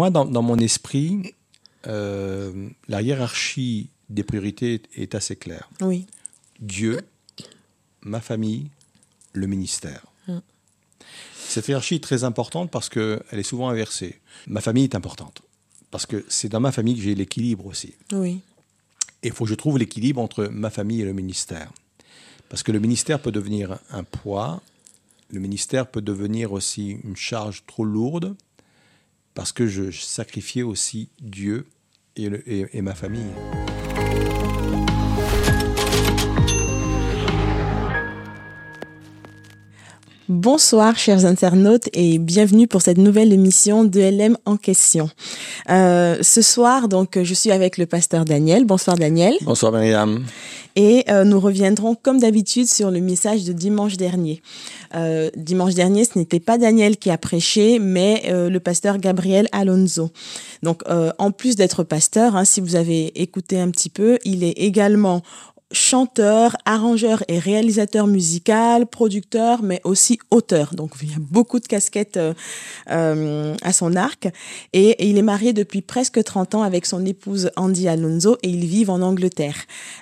moi, dans, mon esprit, euh, la hiérarchie des priorités est assez claire. Oui. Dieu, ma famille, le ministère. Mm. Cette hiérarchie est très importante parce qu'elle est souvent inversée. Ma famille est importante parce que c'est dans ma famille que j'ai l'équilibre aussi. Oui. Et il faut que je trouve l'équilibre entre ma famille et le ministère. Parce que le ministère peut devenir un poids, le ministère peut devenir aussi une charge trop lourde, parce que je sacrifiais aussi Dieu et, ma famille. Bonsoir chers internautes et bienvenue pour cette nouvelle émission de LM en question. Euh, ce soir, donc, je suis avec le pasteur Daniel. Bonsoir Daniel. Bonsoir Myriam. Et euh, nous reviendrons comme d'habitude sur le message de dimanche dernier. Euh, dimanche dernier, ce n'était pas Daniel qui a prêché, mais le pasteur Gabriel Alonso. Donc, en plus d'être pasteur, hein, si vous avez écouté un petit peu, il est également chanteur, arrangeur et réalisateur musical, producteur, mais aussi auteur. Donc il y a beaucoup de casquettes euh, euh, à son arc. Et, il est marié depuis presque 30 ans avec son épouse Andy Alonso et ils vivent en Angleterre.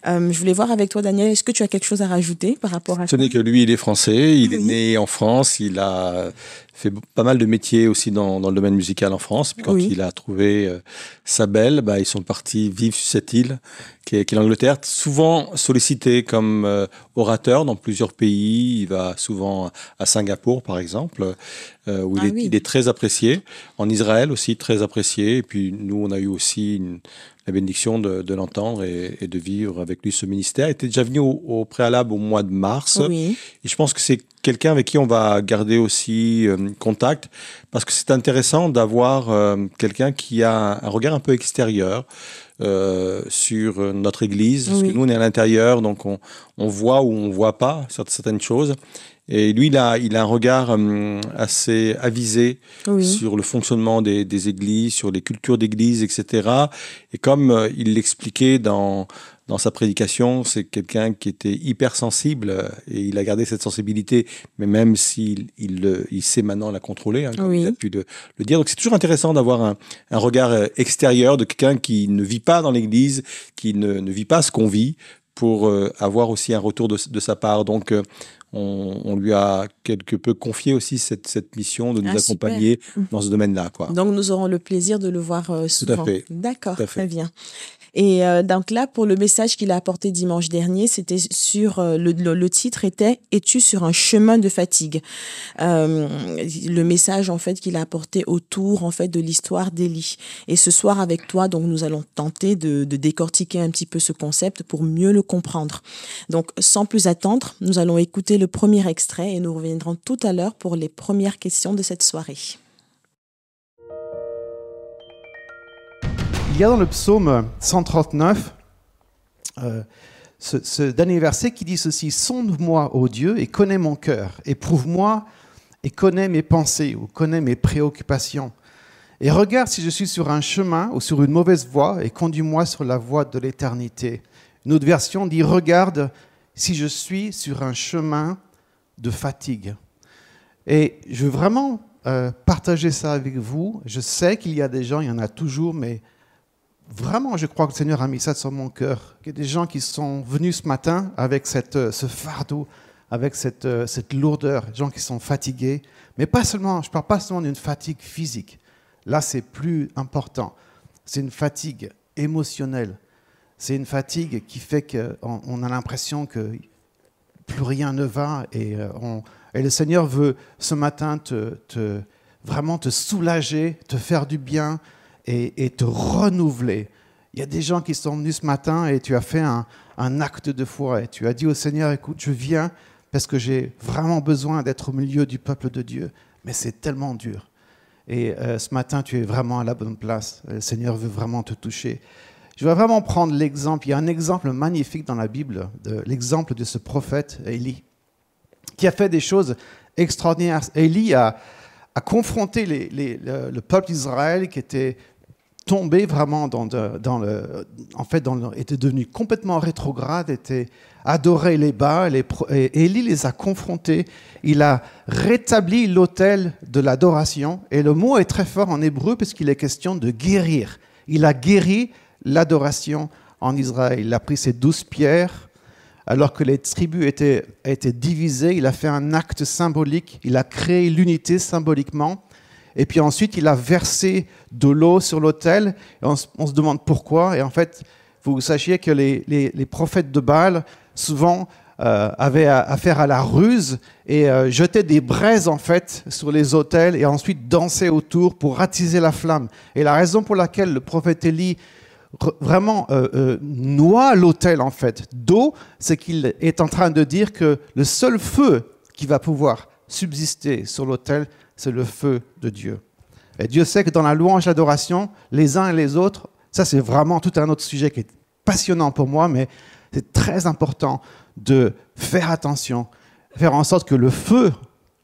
Euh, je voulais voir avec toi, Daniel, est-ce que tu as quelque chose à rajouter par rapport à Ce n'est que lui, il est français, il est né en France, il a fait pas mal de métiers aussi dans, dans le domaine musical en France. Puis quand il a trouvé euh, sa belle, bah, ils sont partis vivre sur cette île qui est, est l'Angleterre, souvent sollicité comme euh, orateur dans plusieurs pays. Il va souvent à Singapour, par exemple, euh, où il, ah est, il, est, très apprécié. En Israël aussi, très apprécié. Et puis nous, on a eu aussi une, la bénédiction de, de l'entendre et, et, de vivre avec lui ce ministère. Il était déjà venu au, au préalable au mois de mars. Oui. Et je pense que c'est quelqu'un avec qui on va garder aussi euh, contact parce que c'est intéressant d'avoir euh, quelqu'un qui a un regard un peu extérieur. Euh, sur notre Église, parce que nous on est à l'intérieur, donc on, on voit ou on voit pas certaines choses. Et lui, il a, il a un regard hum, assez avisé sur le fonctionnement des, des, églises, sur les cultures d'église, etc. Et comme euh, il l'expliquait dans, dans sa prédication, c'est quelqu'un qui était hypersensible euh, et il a gardé cette sensibilité, mais même s'il il, il sait maintenant la contrôler, hein, comme il a pu le dire. Donc c'est toujours intéressant d'avoir un, un, regard euh, extérieur de quelqu'un qui ne vit pas dans l'Église, qui ne, ne vit pas ce qu'on vit, pour avoir aussi un retour de, de sa part. Donc on, lui a quelque peu confié aussi cette, cette mission de nous ah, accompagner dans ce domaine-là. Donc nous aurons le plaisir de le voir euh, souvent. Tout à fait. D'accord, très bien. Et euh, donc là, pour le message qu'il a apporté dimanche dernier, c'était sur euh, le, le, titre était "Es-tu sur un chemin de fatigue euh, Le message en fait qu'il a apporté autour en fait de l'histoire d'Élie. Et ce soir avec toi, donc nous allons tenter de, de décortiquer un petit peu ce concept pour mieux le comprendre. Donc sans plus attendre, nous allons écouter le premier extrait et nous reviendrons tout à l'heure pour les premières questions de cette soirée. Il y a dans le psaume 139 euh, ce, dernier verset qui dit ceci Sonde-moi, ô Dieu, et connais mon cœur, éprouve-moi et connais mes pensées ou connais mes préoccupations. Et regarde si je suis sur un chemin ou sur une mauvaise voie et conduis-moi sur la voie de l'éternité. Une autre version dit Regarde si je suis sur un chemin de fatigue. Et je veux vraiment euh, partager ça avec vous. Je sais qu'il y a des gens, il y en a toujours, mais vraiment, je crois que le Seigneur a mis ça sur mon cœur. Il y a des gens qui sont venus ce matin avec euh, ce fardeau, avec cette, euh, cette lourdeur, des gens qui sont fatigués. Mais pas seulement, je ne parle pas seulement d'une fatigue physique. Là, c'est plus important. C'est une fatigue émotionnelle. C'est une fatigue qui fait qu'on on a l'impression que plus rien ne va. Et, euh, le Seigneur veut ce matin te, vraiment te soulager, te faire du bien, et, te renouveler. Il y a des gens qui sont venus ce matin et tu as fait un, acte de foi et tu as dit au Seigneur, écoute, je viens parce que j'ai vraiment besoin d'être au milieu du peuple de Dieu, mais c'est tellement dur. Et euh, ce matin, tu es vraiment à la bonne place. Le Seigneur veut vraiment te toucher. Je vais vraiment prendre l'exemple. Il y a un exemple magnifique dans la Bible, l'exemple de ce prophète Élie, qui a fait des choses extraordinaires. Élie a, confronté le, peuple d'Israël qui était tombé vraiment dans, le, en fait, dans était devenu complètement rétrograde, était adoré les bas, et Élie les a confrontés. Il a rétabli l'autel de l'adoration, et le mot est très fort en hébreu parce qu'il est question de guérir. Il a guéri l'adoration en Israël. Il a pris ses douze pierres, alors que les tribus étaient divisées, il a fait un acte symbolique, il a créé l'unité symboliquement. Et puis ensuite, il a versé de l'eau sur l'autel. On, se demande pourquoi. Et en fait, vous sachiez que les, les, prophètes de Baal, souvent, euh, avaient affaire à la ruse et euh, jetaient des braises en fait sur les autels et ensuite dansaient autour pour attiser la flamme. Et la raison pour laquelle le prophète Élie vraiment euh, noie l'autel en fait d'eau, c'est qu'il est en train de dire que le seul feu qui va pouvoir subsister sur l'autel, c'est le feu de Dieu. Et Dieu sait que dans la louange l'adoration, les uns et les autres, ça c'est vraiment tout un autre sujet qui est passionnant pour moi, mais c'est très important de faire attention, faire en sorte que le feu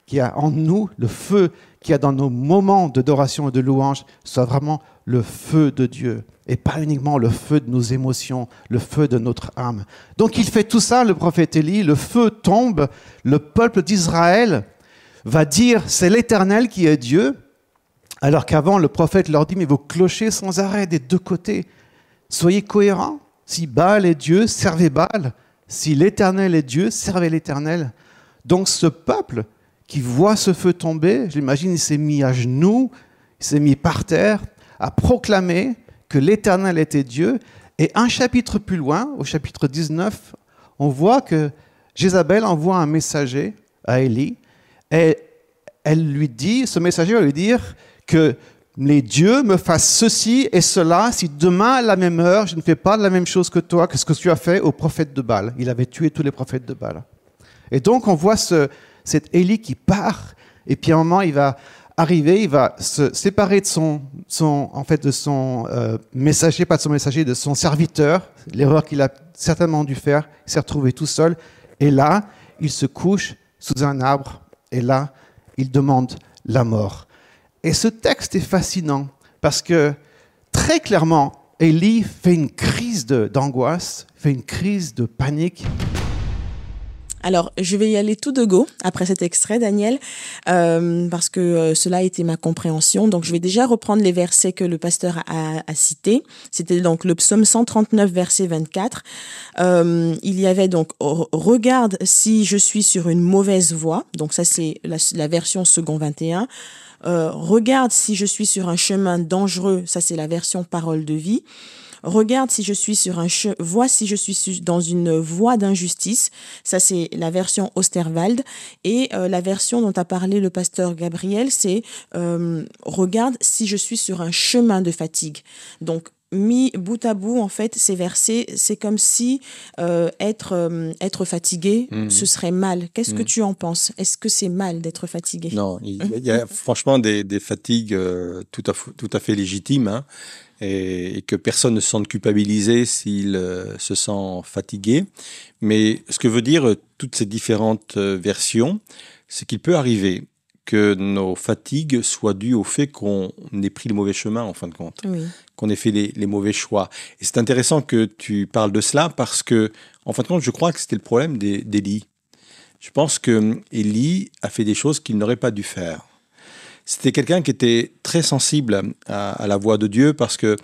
qui a en nous, le feu qui a dans nos moments d'adoration et de louange, soit vraiment le feu de Dieu et pas uniquement le feu de nos émotions, le feu de notre âme. Donc il fait tout ça, le prophète Élie, le feu tombe, le peuple d'Israël va dire c'est l'Éternel qui est Dieu, alors qu'avant le prophète leur dit mais vos clochers sans arrêt des deux côtés, soyez cohérents. Si Baal est Dieu, servez Baal. Si l'Éternel est Dieu, servez l'Éternel. Donc ce peuple qui voit ce feu tomber, j'imagine, il s'est mis à genoux, il s'est mis par terre, à proclamer que l'Éternel était Dieu. Et un chapitre plus loin, au chapitre 19, on voit que Jézabel envoie un messager à Élie et elle lui dit, ce messager va lui dire que les dieux me fassent ceci et cela si demain à la même heure je ne fais pas la même chose que toi, que ce que tu as fait au prophète de Baal. Il avait tué tous les prophètes de Baal. Et donc on voit ce, cet Élie qui part et puis à un moment il va arriver, il va se séparer de son euh, messager, pas de son messager, de son serviteur. L'erreur qu'il a certainement dû faire, il s'est retrouvé tout seul. Et là, il se couche sous un arbre et là, il demande la mort. Et ce texte est fascinant parce que très clairement, Élie fait une crise d'angoisse, fait une crise de panique. Alors, je vais y aller tout de go après cet extrait, Daniel, euh, parce que euh, cela a été ma compréhension. Donc, je vais déjà reprendre les versets que le pasteur a, a cités. C'était donc le psaume 139, verset 24. Euh, il y avait donc Regarde si je suis sur une mauvaise voie. Donc, ça, c'est la, la version second 21. Euh, regarde si je suis sur un chemin dangereux, ça c'est la version parole de vie. Regarde si je suis sur un chemin, vois si je suis dans une voie d'injustice, ça c'est la version Osterwald. Et euh, la version dont a parlé le pasteur Gabriel, c'est euh, regarde si je suis sur un chemin de fatigue. Donc mis bout à bout, en fait, ces versets, c'est comme si euh, être, euh, être fatigué, mhm. ce serait mal. Qu'est-ce que mhm. tu en penses? Est-ce que c'est mal d'être fatigué? Non, il y a franchement des, des fatigues euh, tout, à, tout à fait légitimes. Hein, et, que personne ne se sente culpabilisé s'il se sent fatigué. Mais ce que veut dire toutes ces différentes versions, c'est qu'il peut arriver que nos fatigues soient dues au fait qu'on ait pris le mauvais chemin en fin de compte, qu'on ait fait les, mauvais choix. Et c'est intéressant que tu parles de cela parce que, en fin de compte, je crois que c'était le problème d'Élie. Je pense que Élie a fait des choses qu'il n'aurait pas dû faire. C'était quelqu'un qui était très sensible à, la voix de Dieu parce que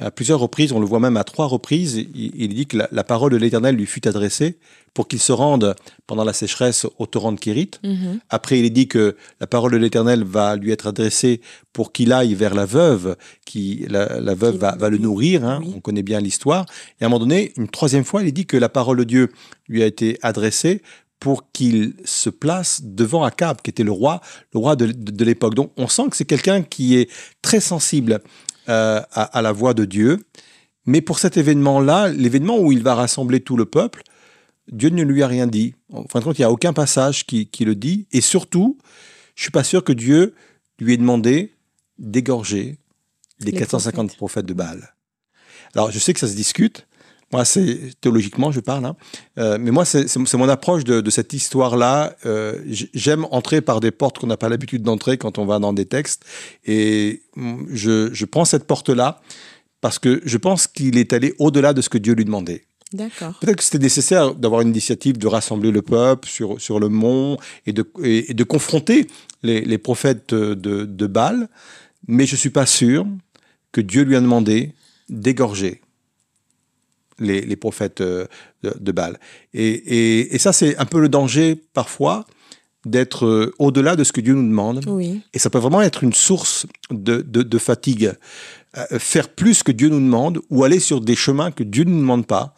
à plusieurs reprises, on le voit même à trois reprises, il, dit que la, parole de l'Éternel lui fut adressée pour qu'il se rende pendant la sécheresse au torrent de Kérit. Mhm. Après, il est dit que la parole de l'Éternel va lui être adressée pour qu'il aille vers la veuve, qui la, veuve va, le nourrir. Hein, on connaît bien l'histoire. Et à un moment donné, une troisième fois, il est dit que la parole de Dieu lui a été adressée pour qu'il se place devant Akab, qui était le roi, le roi de, de l'époque. Donc, on sent que c'est quelqu'un qui est très sensible euh, à, la voix de Dieu. Mais pour cet événement-là, l'événement où il va rassembler tout le peuple, Dieu ne lui a rien dit. En fin de compte, il n'y a aucun passage qui, le dit. Et surtout, je suis pas sûr que Dieu lui ait demandé d'égorger les, 450 prophètes. de Baal. Alors, je sais que ça se discute, moi, c'est théologiquement, je parle. Hein. Euh, mais moi, c'est mon approche de, de cette histoire-là. Euh, J'aime entrer par des portes qu'on n'a pas l'habitude d'entrer quand on va dans des textes. Et je, je prends cette porte-là parce que je pense qu'il est allé au-delà de ce que Dieu lui demandait. D'accord. Peut-être que c'était nécessaire d'avoir une initiative de rassembler le peuple sur, sur le mont et de, et, de confronter les, les prophètes de, de Baal. Mais je ne suis pas sûr que Dieu lui a demandé d'égorger les, les prophètes euh, de, de Baal. Et, et, et ça, c'est un peu le danger parfois d'être euh, au-delà de ce que Dieu nous demande. Oui. Et ça peut vraiment être une source de, de, de fatigue. Euh, faire plus que Dieu nous demande ou aller sur des chemins que Dieu ne nous demande pas.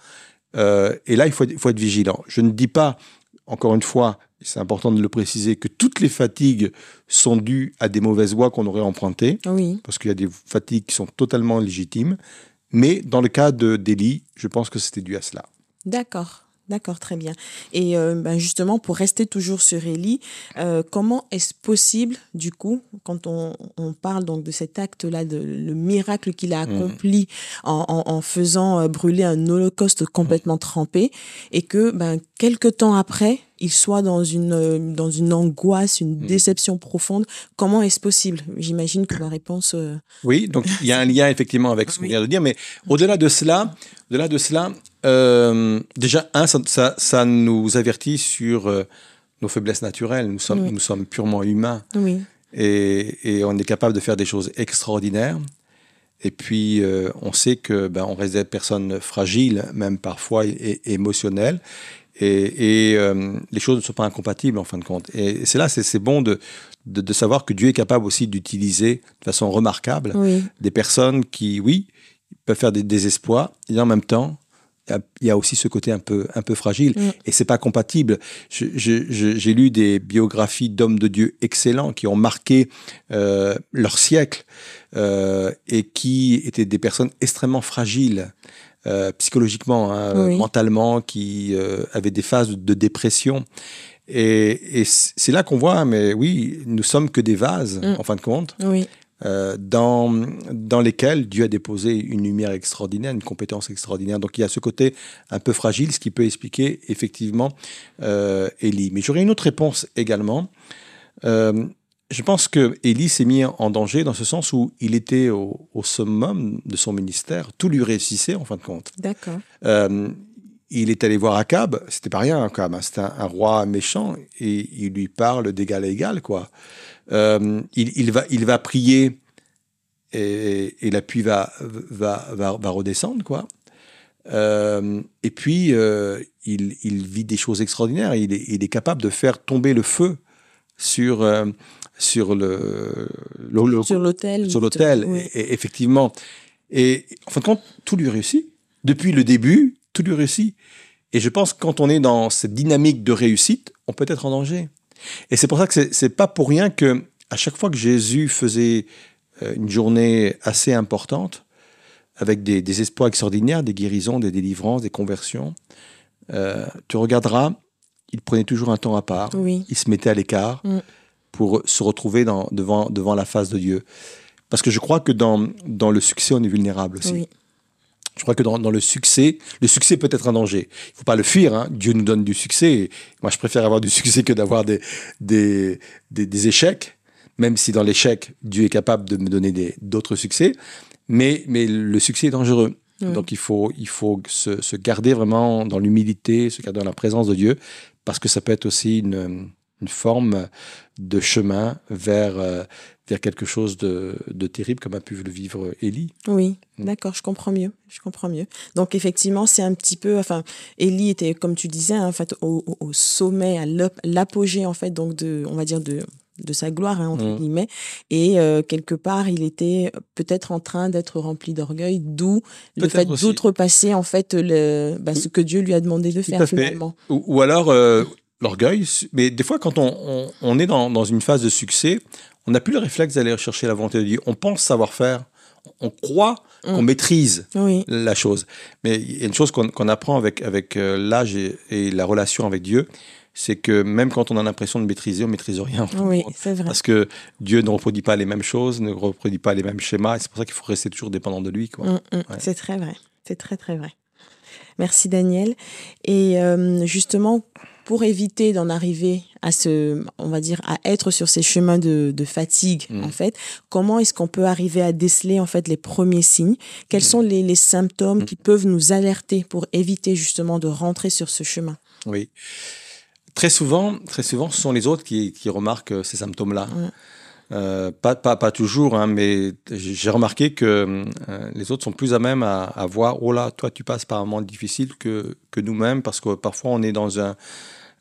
Euh, et là, il faut, faut être vigilant. Je ne dis pas, encore une fois, c'est important de le préciser, que toutes les fatigues sont dues à des mauvaises voies qu'on aurait empruntées, Oui. parce qu'il y a des fatigues qui sont totalement légitimes. Mais dans le cas de d'Élie, je pense que c'était dû à cela. D'accord. D'accord, très bien. Et euh, ben justement, pour rester toujours sur Élie, euh, comment est-ce possible, du coup, quand on, on parle donc de cet acte-là, de le miracle qu'il a accompli en, en, en faisant euh, brûler un holocauste complètement trempé, et que ben quelque temps après, il soit dans une euh, dans une angoisse, une déception profonde. Comment est-ce possible? J'imagine que la réponse. euh, Oui, donc il y a un lien effectivement avec ce qu'on Oui. vient de dire, mais au-delà de cela, au-delà de cela, euh, déjà un, ça, ça, ça nous avertit sur euh, nos faiblesses naturelles. Nous sommes, Oui. nous sommes purement humains Oui. et, et on est capable de faire des choses extraordinaires. Et puis, euh, on sait que ben, on reste des personnes fragiles, même parfois et, et émotionnelles. Et, et, les choses ne sont pas incompatibles en fin de compte. Et c'est là, c'est c'est bon de, de, de savoir que Dieu est capable aussi d'utiliser de façon remarquable Oui. des personnes qui, oui, peuvent faire des désespoirs, et en même temps, il y a- aussi ce côté un peu, un peu fragile. Mm. Et c'est pas compatible. J'ai lu des biographies d'hommes de Dieu excellents qui ont marqué euh, leur siècle euh, et qui étaient des personnes extrêmement fragiles. euh, psychologiquement, hein, Oui. mentalement, qui avaient des phases de dépression. Et, et c'est là qu'on voit, mais oui, nous sommes que des vases, Mm. en fin de compte Oui. Euh, dans, dans lesquels Dieu a déposé une lumière extraordinaire, une compétence extraordinaire. Donc il y a ce côté un peu fragile, ce qui peut expliquer effectivement euh, Élie. Mais j'aurais une autre réponse également. Euh, je pense que Élie s'est mis en danger dans ce sens où il était au, au summum de son ministère. Tout lui réussissait en fin de compte. D'accord. Euh, il est allé voir Akab, c'était pas rien Akab, hein, c'était un, un roi méchant et il lui parle d'égal à égal quoi. Euh, il, il va il va prier et, et la pluie va va va, va redescendre quoi. Euh, et puis euh, il, il vit des choses extraordinaires. Il est, il est capable de faire tomber le feu sur euh, sur le, le- le- Sur l'hôtel. sur l'hôtel, Oui. et- et- effectivement. Et en fin de compte, tout lui réussit. Depuis le début, tout lui réussit. Et je pense que quand on est dans cette dynamique de réussite, on peut être en danger. Et c'est pour ça que c'est- pas pour rien que à chaque fois que Jésus faisait euh, une journée assez importante, avec des, des espoirs extraordinaires, des guérisons, des délivrances, des conversions, euh, tu regarderas, il prenait toujours un temps à part Oui. il se mettait à l'écart Mm. pour se retrouver dans, devant, devant la face de Dieu. Parce que je crois que dans, dans le succès, on est vulnérable aussi. Oui. Je crois que dans, dans le succès, le succès peut être un danger. Il faut pas le fuir. hein. Dieu nous donne du succès. Moi, je préfère avoir du succès que d'avoir des, des, des, des échecs, même si dans l'échec, Dieu est capable de me donner d'autres succès. Mais, mais le succès est dangereux. Donc il faut, il faut se, se garder vraiment dans l'humilité, se garder dans la présence de Dieu, parce que ça peut être aussi une, une forme de chemin vers, vers quelque chose de, de terrible, comme a pu le vivre Élie. Oui, Mm. d'accord, je comprends mieux. Je comprends mieux. Donc effectivement, c'est un petit peu, enfin, Élie était, comme tu disais, hein, en fait, au, sommet, à l'ap- l'apogée, en fait, donc de, on va dire de de sa gloire, hein, entre Mm. guillemets. Et euh, quelque part, il était peut-être en train d'être rempli d'orgueil, d'où le fait d'outrepasser, en fait, le, bah, ce que Dieu lui a demandé de Tout faire à fait. finalement. Ou, ou alors euh, l'orgueil. Mais des fois, quand on, on- on est dans, dans une phase de succès, on n'a plus le réflexe d'aller chercher la volonté de Dieu. On pense savoir faire. On croit qu'on Mm. maîtrise Oui, la chose. Mais il y a une chose qu'on apprend avec, avec euh, l'âge et, et la relation avec Dieu, c'est que même quand on a l'impression de maîtriser, on maîtrise rien. oui, c'est vrai. Parce que Dieu ne reproduit pas les mêmes choses, ne reproduit pas les mêmes schémas. et C'est pour ça qu'il faut rester toujours dépendant de lui. Mm, mm, Ouais. C'est très vrai. C'est très, très vrai. Merci Daniel. Et euh, justement, pour éviter d'en arriver à ce, on va dire, à être sur ces chemins de, fatigue, mm. en fait, comment est-ce qu'on peut arriver à déceler, en fait, les premiers signes? Quels sont les, symptômes mm. qui peuvent nous alerter pour éviter, justement, de rentrer sur ce chemin? Oui. Très souvent, très souvent, ce sont les autres qui, remarquent euh, ces symptômes-là. Euh, pas, pas, pas, toujours, hein, mais j'ai remarqué que euh, les autres sont plus à même à, à, voir, oh là, toi tu passes par un moment difficile que, que nous-mêmes, parce que parfois on est dans un,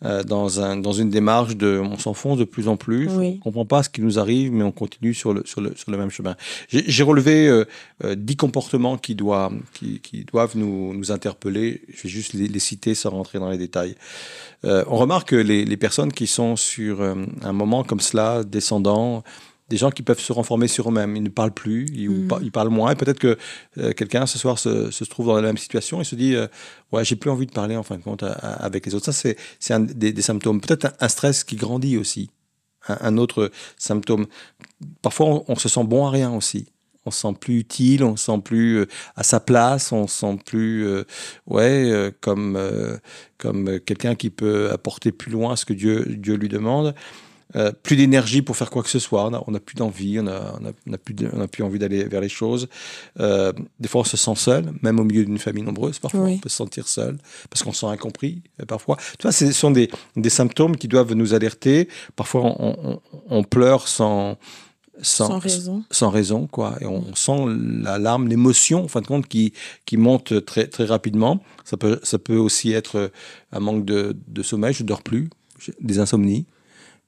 euh, dans, un, dans une démarche de on s'enfonce de plus en plus, on ne comprend pas ce qui nous arrive, mais on continue sur le, sur le, sur le même chemin. J'ai relevé euh, euh, dix comportements qui, doivent, qui, qui, doivent nous, nous interpeller. Je vais juste les, les, citer sans rentrer dans les détails. on remarque que les, les personnes qui sont sur un moment comme cela, descendant, des gens qui peuvent se renformer sur eux-mêmes. Ils ne parlent plus, ils, mm. parlent moins. Et peut-être que euh, quelqu'un ce soir se, se, trouve dans la même situation et se dit euh, Ouais, j'ai plus envie de parler en fin de compte avec les autres. Ça, c'est un des, des, symptômes. Peut-être un, stress qui grandit aussi. Un, autre symptôme. Parfois, on, se sent bon à rien aussi. On se sent plus utile, on se sent plus euh, à sa place, on se sent plus ouais, comme, comme quelqu'un qui peut apporter plus loin ce que Dieu, Dieu lui demande. Euh, plus d'énergie pour faire quoi que ce soit, on n'a plus d'envie, on n'a on a, plus, on a plus envie d'aller vers les choses. Euh, des fois, on se sent seul, même au milieu d'une famille nombreuse, parfois on peut se sentir seul, parce qu'on se sent incompris, euh, parfois. Tu vois, ce sont des, des, symptômes qui doivent nous alerter. Parfois, on, on, pleure sans, sans, raison. Sans raison, quoi. Et on sent l'alarme, l'émotion, en fin de compte, qui, qui monte très, très rapidement. Ça peut, ça peut aussi être un manque de, de sommeil, je ne dors plus, des insomnies.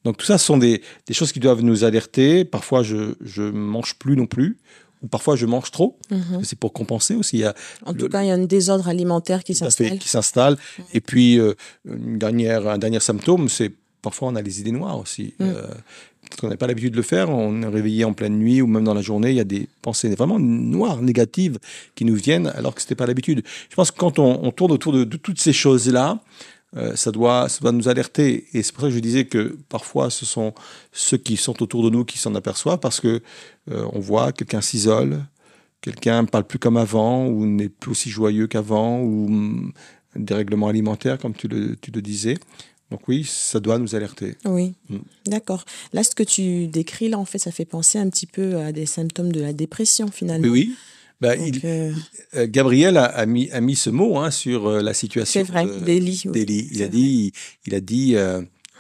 Donc tout ça, ce sont des, choses qui doivent nous alerter. Parfois, je ne mange plus non plus. Ou parfois, je mange trop. Mhm. C'est pour compenser aussi. Il y a en tout cas, il y a un désordre alimentaire qui s'installe. Qui s'installe. Et puis, euh, une dernière, un dernier symptôme, c'est parfois on a les idées noires aussi. Mm. Euh, qu'on n'a pas l'habitude de le faire, on est réveillé en pleine nuit ou même dans la journée, il y a des pensées vraiment noires, négatives qui nous viennent alors que ce n'était pas l'habitude. Je pense que quand on, tourne autour de toutes ces choses-là, euh, ça, doit, ça doit nous alerter. Et c'est pour ça que je disais que parfois, ce sont ceux qui sont autour de nous qui s'en aperçoivent parce que euh, on voit quelqu'un s'isole, quelqu'un ne parle plus comme avant ou n'est plus aussi joyeux qu'avant ou mm, des règlements alimentaires, comme tu le, tu le disais. Donc oui, ça doit nous alerter. Oui, mm. d'accord. Là, ce que tu décris, là, en fait, ça fait penser un petit peu à des symptômes de la dépression, finalement. Oui, oui. Bah, il, euh, euh, Gabriel a, mis, a mis ce mot hein, sur euh, la situation. C'est vrai, d'Élie. Il, a dit, il a dit,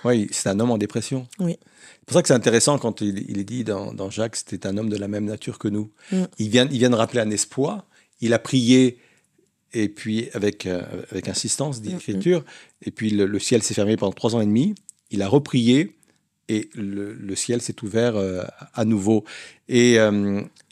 oui, c'est un homme en dépression. Oui. C'est pour ça que c'est intéressant quand il, il est dit dans, dans Jacques, c'était un homme de la même nature que nous. Mm. Il, vient, il vient de rappeler un espoir. Il a prié et puis avec, avec insistance, dit l'Écriture. Mm, mm. Et puis le, ciel s'est fermé pendant trois ans et demi. Il a reprié et le, le ciel s'est ouvert à nouveau. Et,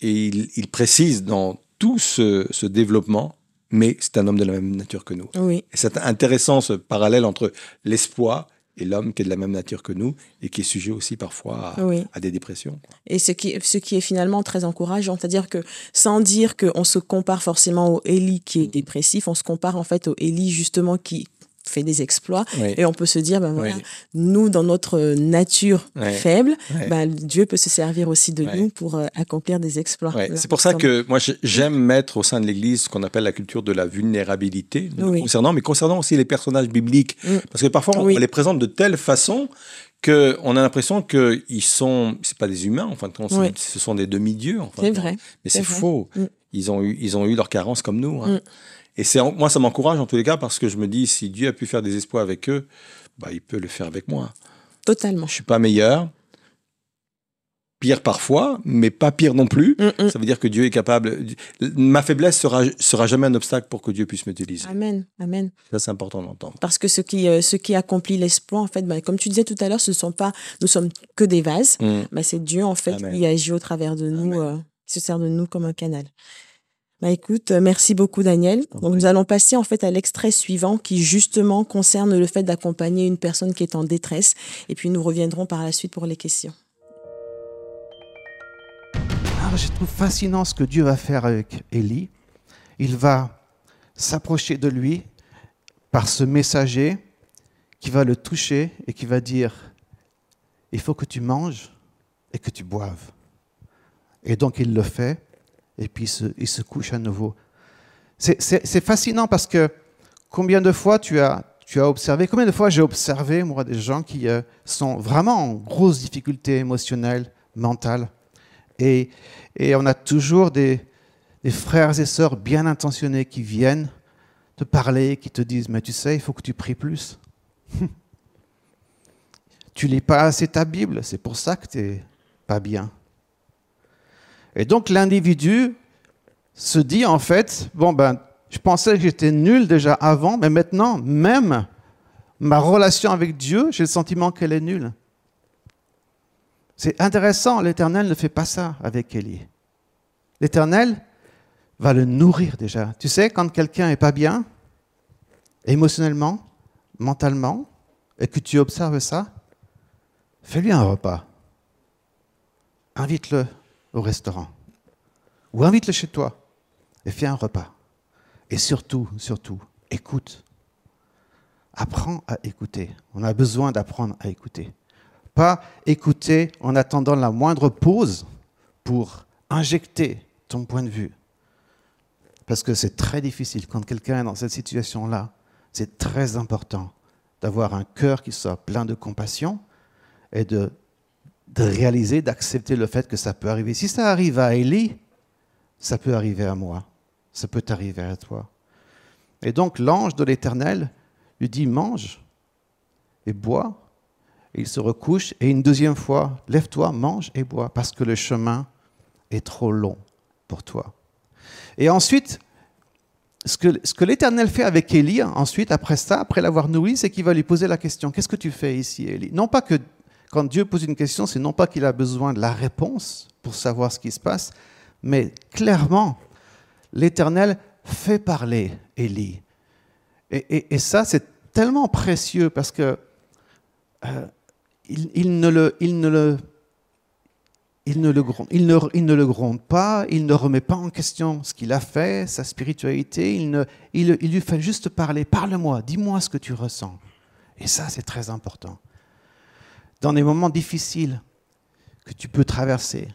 et il, précise dans tout ce, développement, mais c'est un homme de la même nature que nous. Oui. C'est intéressant ce parallèle entre l'espoir et l'homme qui est de la même nature que nous et qui est sujet aussi parfois à, des dépressions. Et ce qui, ce qui est finalement très encourageant, c'est-à-dire que sans dire qu'on se compare forcément au Élie qui est dépressif, on se compare en fait au Élie justement qui fait des exploits. Et on peut se dire, ben voilà, nous, dans notre nature faible, ben, Dieu peut se servir aussi de nous pour euh, accomplir des exploits. C'est pour ça que moi, j'aime mettre au sein de l'Église ce qu'on appelle la culture de la vulnérabilité, concernant, mais concernant aussi les personnages bibliques. Mm. Parce que parfois, on les présente de telle façon qu'on a l'impression qu'ils sont, c'est pas des humains, enfin, ce sont des demi-dieux. c'est vrai. Mais c'est faux. Mm. Ils, ont eu, ils ont eu leurs carences comme nous. Hein. Mm. Et c'est moi, ça m'encourage en tous les cas parce que je me dis, si Dieu a pu faire des espoirs avec eux, bah, il peut le faire avec moi. Totalement. Je suis pas meilleur. Pire parfois, mais pas pire non plus. Mm, mm. Ça veut dire que Dieu est capable. Ma faiblesse sera, sera jamais un obstacle pour que Dieu puisse m'utiliser. Amen, amen. Ça, c'est important d'entendre. Parce que ce qui, euh, ce qui accomplit l'espoir, en fait, bah, comme tu disais tout à l'heure, ce sont pas, nous sommes que des vases. Mm. Bah, c'est Dieu, en fait, qui agit au travers de nous, euh, qui se sert de nous comme un canal. Bah écoute, euh, merci beaucoup Daniel. Donc nous allons passer en fait à l'extrait suivant qui justement concerne le fait d'accompagner une personne qui est en détresse et puis nous reviendrons par la suite pour les questions. Alors, je trouve fascinant ce que Dieu va faire avec Élie. Il va s'approcher de lui par ce messager qui va le toucher et qui va dire il faut que tu manges et que tu boives. Et donc il le fait et puis il se, couche à nouveau. C'est fascinant parce que combien de fois tu as, observé, combien de fois j'ai observé, moi, des gens qui euh, sont vraiment en grosse difficulté émotionnelle, mentale. Et, on a toujours des, des frères et sœurs bien intentionnés qui viennent te parler, qui te disent, mais tu sais, il faut que tu pries plus. tu lis pas assez ta Bible, c'est pour ça que tu n'es pas bien. Et donc l'individu se dit en fait, bon ben, je pensais que j'étais nul déjà avant, mais maintenant, même ma relation avec Dieu, j'ai le sentiment qu'elle est nulle. C'est intéressant, l'Éternel ne fait pas ça avec Élie. L'Éternel va le nourrir déjà. Tu sais, quand quelqu'un n'est pas bien, émotionnellement, mentalement, et que tu observes ça, fais-lui un repas. Invite-le au restaurant. Ou invite-le chez toi et fais un repas. Et surtout, surtout, écoute. Apprends à écouter. On a besoin d'apprendre à écouter. Pas écouter en attendant la moindre pause pour injecter ton point de vue. Parce que c'est très difficile quand quelqu'un est dans cette situation-là. C'est très important d'avoir un cœur qui soit plein de compassion et de, de réaliser, d'accepter le fait que ça peut arriver. Si ça arrive à Élie, ça peut arriver à moi, ça peut arriver à toi. Et donc l'ange de l'Éternel lui dit, mange et bois. Et il se recouche et une deuxième fois, lève-toi, mange et bois, parce que le chemin est trop long pour toi. Et ensuite, ce que, l'Éternel fait avec Élie, ensuite, après ça, après l'avoir nourri, c'est qu'il va lui poser la question, qu'est-ce que tu fais ici, Élie Non pas que quand Dieu pose une question, c'est non pas qu'il a besoin de la réponse pour savoir ce qui se passe, mais clairement, l'Éternel fait parler Élie. Et, ça, c'est tellement précieux parce que euh, il, ne le, il, ne le, il, ne le gronde, pas, il ne remet pas en question ce qu'il a fait, sa spiritualité, il, il lui fait juste parler, parle-moi, dis-moi ce que tu ressens. Et ça, c'est très important. Dans des moments difficiles que tu peux traverser,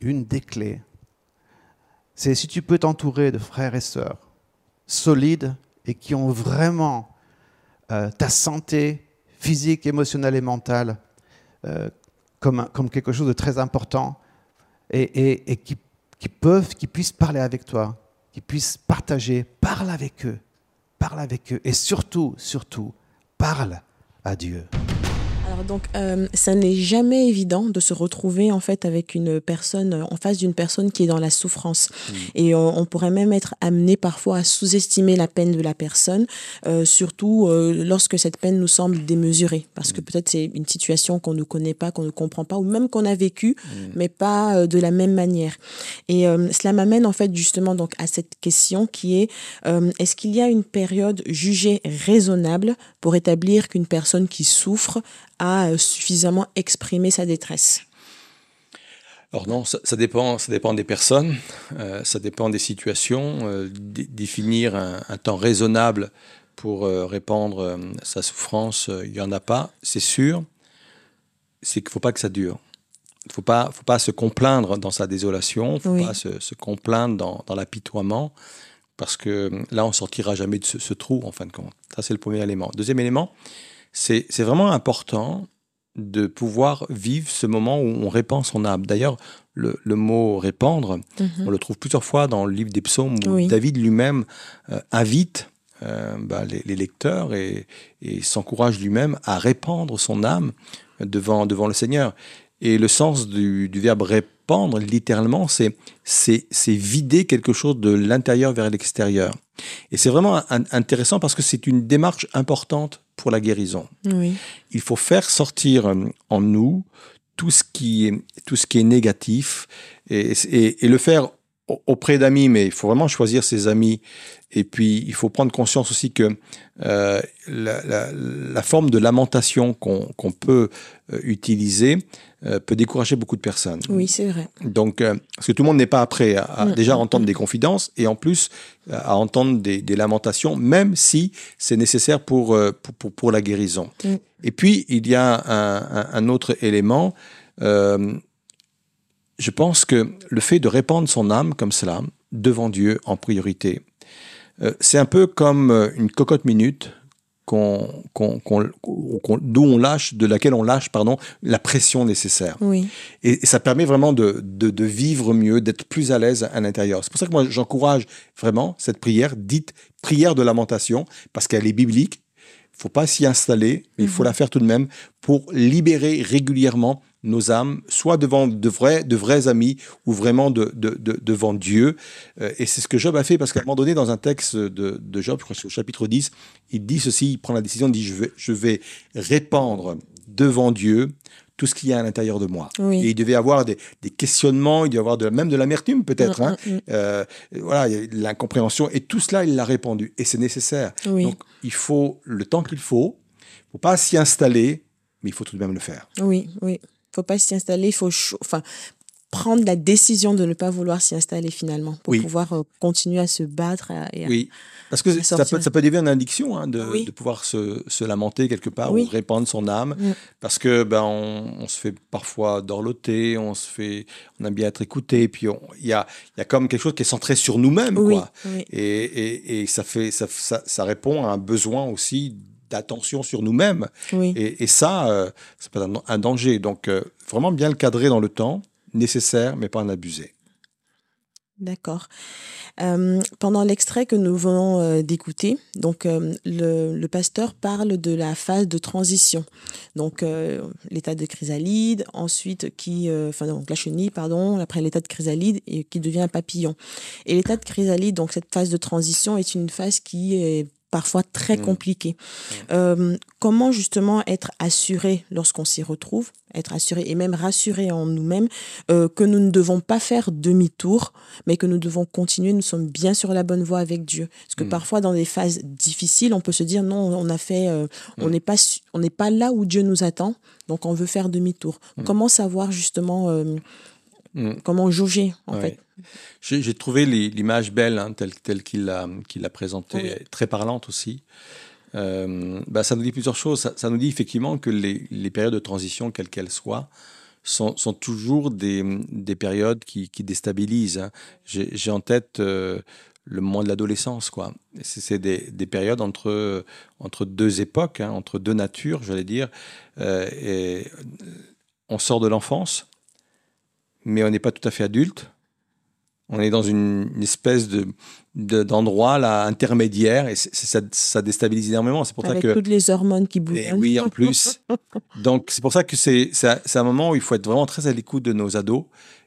une des clés, c'est si tu peux t'entourer de frères et sœurs solides et qui ont vraiment euh, ta santé physique, émotionnelle et mentale euh, comme, quelque chose de très important et, qui, peuvent, qui puissent parler avec toi, qui puissent partager, parle avec eux, parle avec eux et surtout, surtout, parle à Dieu donc, euh, ça n'est jamais évident de se retrouver en fait avec une personne en face d'une personne qui est dans la souffrance. Mm. Et on, pourrait même être amené parfois à sous-estimer la peine de la personne, euh, surtout euh, lorsque cette peine nous semble démesurée, parce que mm. peut-être c'est une situation qu'on ne connaît pas, qu'on ne comprend pas, ou même qu'on a vécu, mm. mais pas de la même manière. Et cela m'amène en fait justement donc à cette question qui est est-ce qu'il y a une période jugée raisonnable pour établir qu'une personne qui souffre a euh, suffisamment exprimé sa détresse alors non, ça, dépend, ça dépend des personnes, euh, ça dépend des situations. Euh, définir un, temps raisonnable pour répandre sa souffrance, il n'y en a pas, c'est sûr. C'est qu'il ne faut pas que ça dure. Il ne faut pas, faut pas se complaindre dans sa désolation, il ne faut pas se, se, complaindre dans, dans l'apitoiement, parce que là, on sortira jamais de ce, ce, trou, en fin de compte. Ça, c'est le premier élément. Deuxième élément, c'est vraiment important de pouvoir vivre ce moment où on répand son âme. D'ailleurs, le, mot répandre, mhm. on le trouve plusieurs fois dans le livre des psaumes où David lui-même euh, invite euh, bah, les, lecteurs et, s'encourage lui-même à répandre son âme devant, devant le Seigneur. Et le sens du, verbe répandre, littéralement, c'est vider quelque chose de l'intérieur vers l'extérieur. Et c'est vraiment intéressant parce que c'est une démarche importante pour la guérison. Il faut faire sortir euh, en nous tout ce qui est, tout ce qui est négatif et, et, le faire auprès d'amis, mais il faut vraiment choisir ses amis. Et puis, il faut prendre conscience aussi que euh, la, la, forme de lamentation qu'on peut euh, utiliser euh, peut décourager beaucoup de personnes. Oui, c'est vrai. Donc, euh, parce que tout le monde n'est pas prêt à, mm, déjà mm, entendre mm. des confidences et en plus à entendre des, lamentations, même si c'est nécessaire pour, euh, pour, pour, la guérison. Et puis, il y a un, un, autre élément. je pense que le fait de répandre son âme comme cela, devant Dieu en priorité, Euh, c'est un peu comme euh, une cocotte minute qu'on, qu'on- qu'on- qu'on- d'où on lâche, de laquelle on lâche pardon, la pression nécessaire. Oui. Et, et ça permet vraiment de, de, de vivre mieux, d'être plus à l'aise à l'intérieur. C'est pour ça que moi, j'encourage vraiment cette prière, dite prière de lamentation, parce qu'elle est biblique. Il faut pas s'y installer, mais il faut la faire tout de même pour libérer régulièrement nos âmes, soit devant de vrais, de vrais amis ou vraiment de, de- de- devant Dieu. Euh, et c'est ce que Job a fait, parce qu'à un moment donné, dans un texte de, de Job, je crois que c'est au chapitre 10, il dit ceci, il prend la décision, il dit, je vais, je vais répandre devant Dieu tout ce qu'il y a à l'intérieur de moi. Oui. Et il devait avoir des, des questionnements, il devait avoir de, même de l'amertume peut-être, Mm, hein. mm, mm. Euh, voilà, l'incompréhension, et tout cela, il l'a répandu, et c'est nécessaire. Oui. Donc, il faut le temps qu'il faut, il ne faut pas s'y installer, mais il faut tout de même le faire. Oui, oui. Faut pas s'y installer, il faut enfin, prendre la décision de ne pas vouloir s'y installer finalement pour Oui. pouvoir euh, continuer à se battre. à- et à- Oui, parce que ça peut, ça peut devenir une addiction hein, de, Oui. de pouvoir se, se lamenter quelque part Oui. ou répandre son âme, Mm. parce que ben on, on se fait parfois dorloter, on se fait, on aime bien être écouté, puis il y a, il y a comme quelque chose qui est centré sur nous-mêmes, quoi. Et, et, et ça fait, ça, ça, ça répond à un besoin aussi d'attention sur nous-mêmes. oui. Et, et ça, euh, c'est pas un, un danger. Donc euh, vraiment bien le cadrer dans le temps, nécessaire, mais pas en abuser. D'accord. Euh, pendant l'extrait que nous venons euh, d'écouter, donc euh, le, le pasteur parle de la phase de transition. Donc l'état de chrysalide, ensuite qui, enfin donc la chenille, pardon, après l'état de chrysalide et qui devient un papillon. Et l'état de chrysalide, donc cette phase de transition est une phase qui est parfois très Mm. compliquée. Euh, comment justement être assuré lorsqu'on s'y retrouve, être assuré et même rassuré en nous-mêmes euh, que nous ne devons pas faire demi-tour, mais que nous devons continuer, nous sommes bien sur la bonne voie avec Dieu? Parce que Mm. parfois, dans des phases difficiles, on peut se dire non, on a fait, euh, on Mm. n'est pas, on n'est pas là où Dieu nous attend, donc on veut faire demi-tour. Mm. Comment savoir justement, Mm. comment jauger en fait J'ai trouvé l'i- l'image belle, hein, telle, telle qu'il l'a l'a présentée, Oui. très parlante aussi. Euh, bah, ça nous dit plusieurs choses. Ça, ça nous dit effectivement que les, les périodes de transition, quelles qu'elles soient, sont, sont toujours des, des périodes qui, qui déstabilisent. hein. J'ai en tête euh, le moment de l'adolescence. quoi. C'est des, des périodes entre, entre deux époques, hein, entre deux natures, j'allais dire. Euh, et on sort de l'enfance, mais on n'est pas tout à fait adulte. On est dans une, une espèce de de- d'endroit là intermédiaire et ça, ça déstabilise énormément. C'est pour Avec ça que toutes les hormones qui bougent. et oui, en plus. Donc, c'est pour ça que c'est c'est un- c'est un moment où il faut être vraiment très à l'écoute de nos ados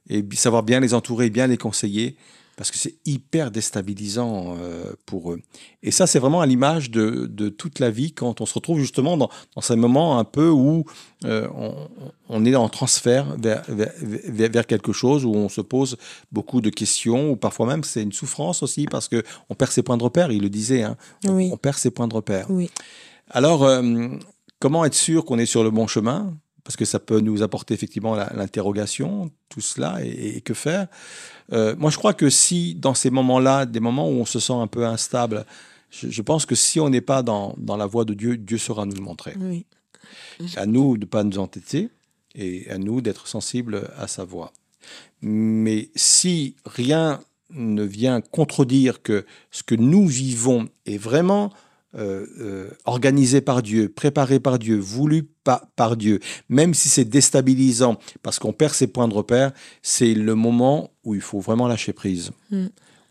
et savoir bien les entourer, bien les conseiller, parce que c'est hyper déstabilisant euh, pour eux. Et ça, c'est vraiment à l'image de, de toute la vie quand on se retrouve justement dans, dans ces moments un peu où euh, on, on est en transfert vers, vers, vers- vers quelque chose, où on se pose beaucoup de questions, ou parfois même c'est une souffrance aussi, parce que on perd ses points de repère, il le disait, hein, on- perd ses points de repère. Oui. Alors, euh, comment être sûr qu'on est sur le bon chemin? Parce que ça peut nous apporter effectivement l'interrogation, tout cela, et, et que faire? Euh, Moi, je crois que si, dans ces moments-là, des moments où on se sent un peu instable, je, je pense que si on n'est pas dans, dans la voie de Dieu, Dieu saura nous le montrer. Oui. À nous de ne pas nous entêter et à nous d'être sensibles à sa voix. Mais si rien ne vient contredire que ce que nous vivons est vraiment euh, euh, organisé par Dieu, préparé par Dieu, voulu pa- par Dieu, même si c'est déstabilisant parce qu'on perd ses points de repère, c'est le moment où il faut vraiment lâcher prise. Mm.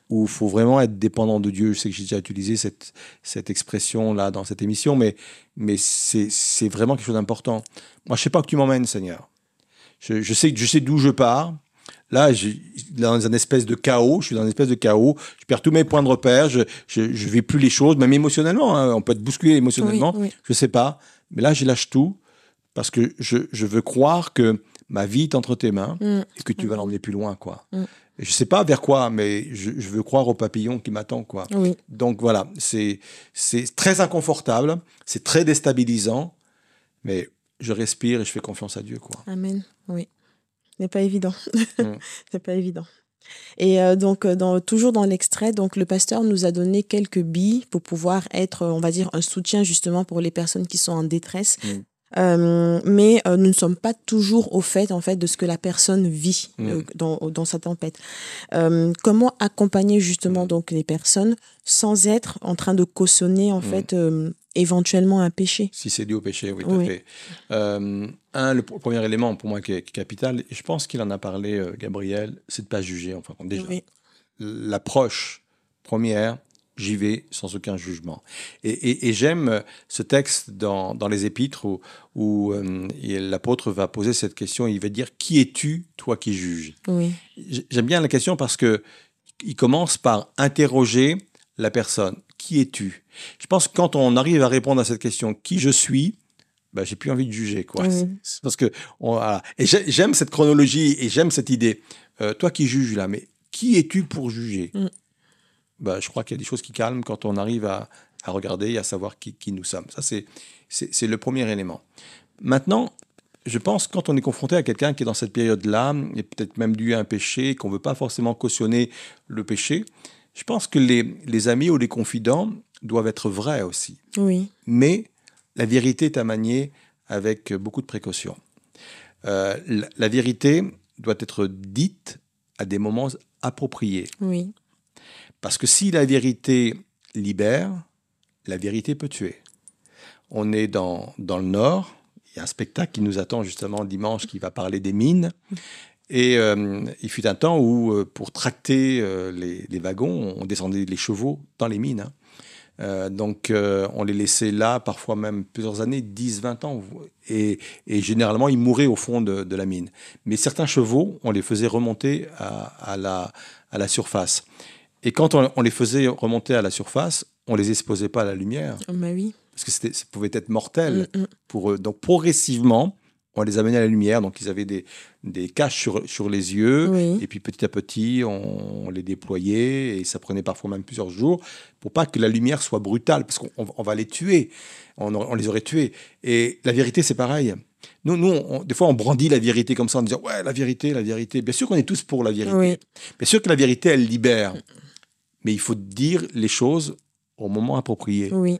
Où il faut vraiment être dépendant de Dieu. Je sais que j'ai déjà utilisé cette, cette expression-là dans cette émission, mais, mais c'est vraiment quelque chose d'important. Moi, je sais pas où tu m'emmènes, Seigneur. Je, je sais, je sais d'où je pars. Là, je, dans un espèce de chaos, je suis dans une espèce de chaos, je perds tous mes points de repère, je je, je vis plus les choses, même émotionnellement. hein. On peut être bousculé émotionnellement, Oui, oui. je sais pas. Mais là, je lâche tout parce que je, je veux croire que ma vie est entre tes mains Mm. et que tu vas l'emmener plus loin, quoi. Mm. Et je sais pas vers quoi, mais je, je veux croire au papillon qui m'attend, quoi. Oui. Donc voilà, c'est c'est très inconfortable, c'est très déstabilisant, mais je respire et je fais confiance à Dieu, quoi. Amen. Oui. Ce n'est pas évident. Mm. C'est pas évident. Et euh, donc, euh, dans, toujours dans l'extrait, donc le pasteur nous a donné quelques billes pour pouvoir être, euh, on va dire, un soutien justement pour les personnes qui sont en détresse. Mm. Euh, mais euh, nous ne sommes pas toujours au fait en fait de ce que la personne vit Mm. euh, dans, dans sa tempête. Comment accompagner justement donc les personnes sans être en train de cautionner en Mm. fait éventuellement un péché? Si c'est dû au péché, oui, tout Oui. à fait. Un, le pr- premier élément pour moi qui est, qui est capital, et je pense qu'il en a parlé, Gabriel, c'est de pas juger. Enfin, déjà, Oui. l'approche première, j'y vais sans aucun jugement. Et, et- et j'aime ce texte dans, dans les Épîtres où, où, euh, l'apôtre va poser cette question. Il va dire Qui es-tu, toi qui juges? Oui. J'aime bien la question parce que il commence par interroger la personne. Qui es-tu? Je pense que quand on arrive à répondre à cette question, qui je suis, ben, j'ai plus envie de juger. Quoi. Parce que on- voilà. Et j'ai- j'aime cette chronologie et j'aime cette idée. Euh, toi qui juges là, mais qui es-tu pour juger? Mm. Ben, Je crois qu'il y a des choses qui calment quand on arrive à, à regarder et à savoir qui, qui nous sommes. Ça, c'est- le premier élément. Maintenant, je pense que quand on est confronté à quelqu'un qui est dans cette période-là, et peut-être même dû à un péché, qu'on ne veut pas forcément cautionner le péché, je pense que les, les amis ou les confidents doivent être vrais aussi. Oui. Mais la vérité est à manier avec beaucoup de précaution. Euh, la, la vérité doit être dite à des moments appropriés. Oui. Parce que si la vérité libère, la vérité peut tuer. On est dans, dans le Nord, il y a un spectacle qui nous attend justement dimanche qui va parler des mines. Et euh, il fut un temps où, euh, pour tracter euh, les, wagons, on descendait les chevaux dans les mines. hein. Donc, on les laissait là, parfois même plusieurs années, 10, 20 ans. Et, généralement, ils mouraient au fond de, la mine. Mais certains chevaux, on les faisait remonter à la, à la surface. Et quand on, on les faisait remonter à la surface, on les exposait pas à la lumière, Ah, bah oui. parce que ça pouvait être mortel Mm, mm. pour eux. Donc, progressivement, on les amenait à la lumière. Donc, ils avaient des, des caches sur, sur les yeux. Oui. Et puis, petit à petit, on, on les déployait. Et ça prenait parfois même plusieurs jours pour pas que la lumière soit brutale, parce qu'on on- on va les tuer. On, on les aurait tués. Et la vérité, c'est pareil. Nous, nous on- des fois, on brandit la vérité comme ça en disant Ouais, la vérité, la vérité. Bien sûr qu'on est tous pour la vérité. Oui. Bien sûr que la vérité, elle libère. Mais il faut dire les choses au moment approprié. Oui.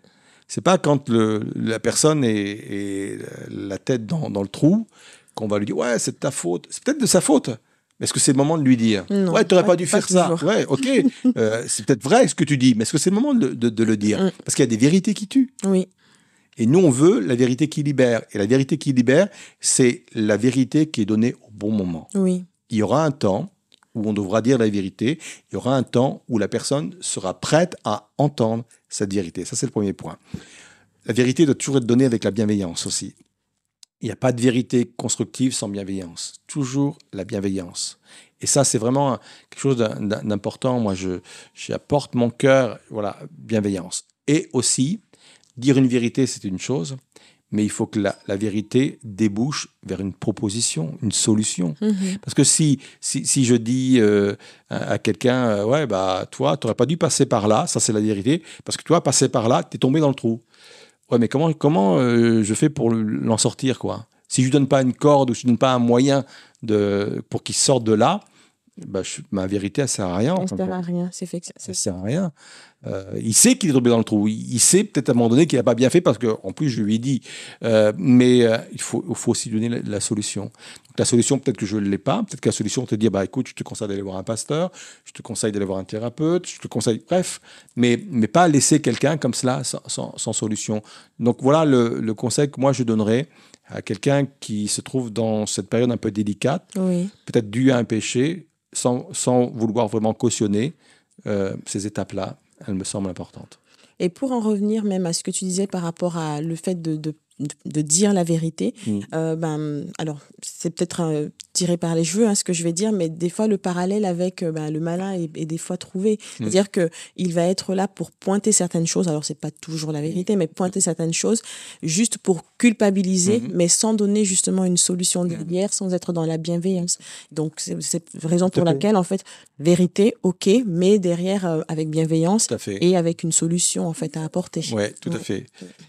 C'est pas quand le, la personne est, est la tête dans, dans le trou qu'on va lui dire ouais c'est de ta faute. C'est peut-être de sa faute. Mais est-ce que c'est le moment de lui dire? Non, ouais t'aurais pas- pas dû pas faire ça. Ouais ok Euh, c'est peut-être vrai ce que tu dis. Mais est-ce que c'est le moment de, de- de le dire? Mm. Parce qu'il y a des vérités qui tuent. Oui. Et nous on veut la vérité qui libère. Et la vérité qui libère c'est la vérité qui est donnée au bon moment. Oui. Il y aura un temps où on devra dire la vérité. Il y aura un temps où la personne sera prête à entendre cette vérité. Ça, c'est le premier point. La vérité doit toujours être donnée avec la bienveillance aussi. Il n'y a pas de vérité constructive sans bienveillance. Toujours la bienveillance. Et ça, c'est vraiment quelque chose d'im- d'important. Moi, je, j'apporte mon cœur, voilà, bienveillance. Et aussi, dire une vérité, c'est une chose, mais il faut que la, la vérité débouche vers une proposition, une solution. Mhm. Parce que si, si, si je dis euh, à à quelqu'un, euh, ouais, bah, toi, tu n'aurais pas dû passer par là, ça c'est la vérité, parce que toi, passer par là, tu es tombé dans le trou. Ouais, mais comment, comment euh, je fais pour le- l'en sortir, quoi? Si je lui donne pas une corde ou je lui donne pas un moyen de, pour qu'il sorte de là, bah, je- ma vérité, elle sert à rien. Ne sert à rien. C'est fait que ça- Ça sert à rien. Euh, il sait qu'il est tombé dans le trou. Il, il sait peut-être à un moment donné qu'il n'a pas bien fait parce qu'en plus, je lui ai dit. Euh, mais euh, il, faut, faut aussi donner la, la solution. Donc, la solution, peut-être que je ne l'ai pas. Peut-être que la solution, c'est de dire bah, écoute, je te conseille d'aller voir un pasteur, je te conseille d'aller voir un thérapeute, je te conseille. Bref, mais, mais pas laisser quelqu'un comme cela sans, sans- sans solution. Donc, voilà le, le conseil que moi, je donnerais à quelqu'un qui se trouve dans cette période un peu délicate Oui. peut-être dû à un péché, sans, vouloir vraiment cautionner euh, ces étapes-là, elles me semblent importantes. Et pour en revenir même à ce que tu disais par rapport à le fait de, de- dire la vérité, Mm. euh, ben, alors c'est peut-être euh, tiré par les cheveux hein, ce que je vais dire, mais des fois le parallèle avec euh, ben, le malin est, est des fois trouvé. Mm. C'est-à-dire que il va être là pour pointer certaines choses, alors c'est pas toujours la vérité, mais pointer certaines choses juste pour culpabiliser, Mhm. mais sans donner justement une solution derrière, sans être dans la bienveillance. Donc c'est c'est raison pour laquelle en fait vérité, ok, mais derrière avec bienveillance et avec une solution en fait à apporter. Oui, tout à Ouais. fait.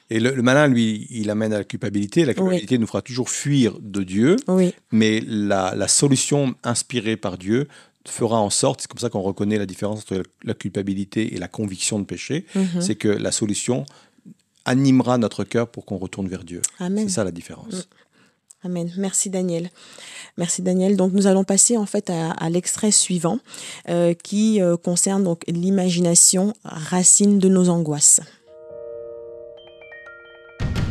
Et le, le malin, lui, il amène à la culpabilité. La culpabilité nous fera toujours fuir de Dieu, Oui, mais la, la solution inspirée par Dieu fera en sorte, c'est comme ça qu'on reconnaît la différence entre la culpabilité et la conviction de péché, Mhm. c'est que la solution animera notre cœur pour qu'on retourne vers Dieu. C'est ça la différence. Mm. Amen. Merci Daniel. Merci Daniel. Donc nous allons passer en fait à, l'extrait suivant euh, qui euh, concerne donc l'imagination, racine de nos angoisses.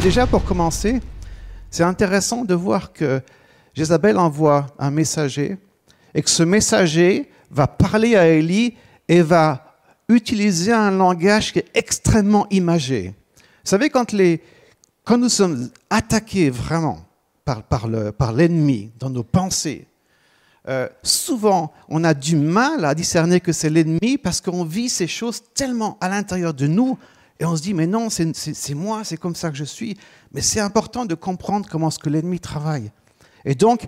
Déjà pour commencer, c'est intéressant de voir que Jézabel envoie un messager et que ce messager va parler à Élie et va utiliser un langage qui est extrêmement imagé. Vous savez, quand, les, quand nous sommes attaqués vraiment par, par l'ennemi dans nos pensées, euh, souvent on a du mal à discerner que c'est l'ennemi parce qu'on vit ces choses tellement à l'intérieur de nous et on se dit, mais non, c'est moi, c'est comme ça que je suis. Mais c'est important de comprendre comment ce que l'ennemi travaille. Et donc,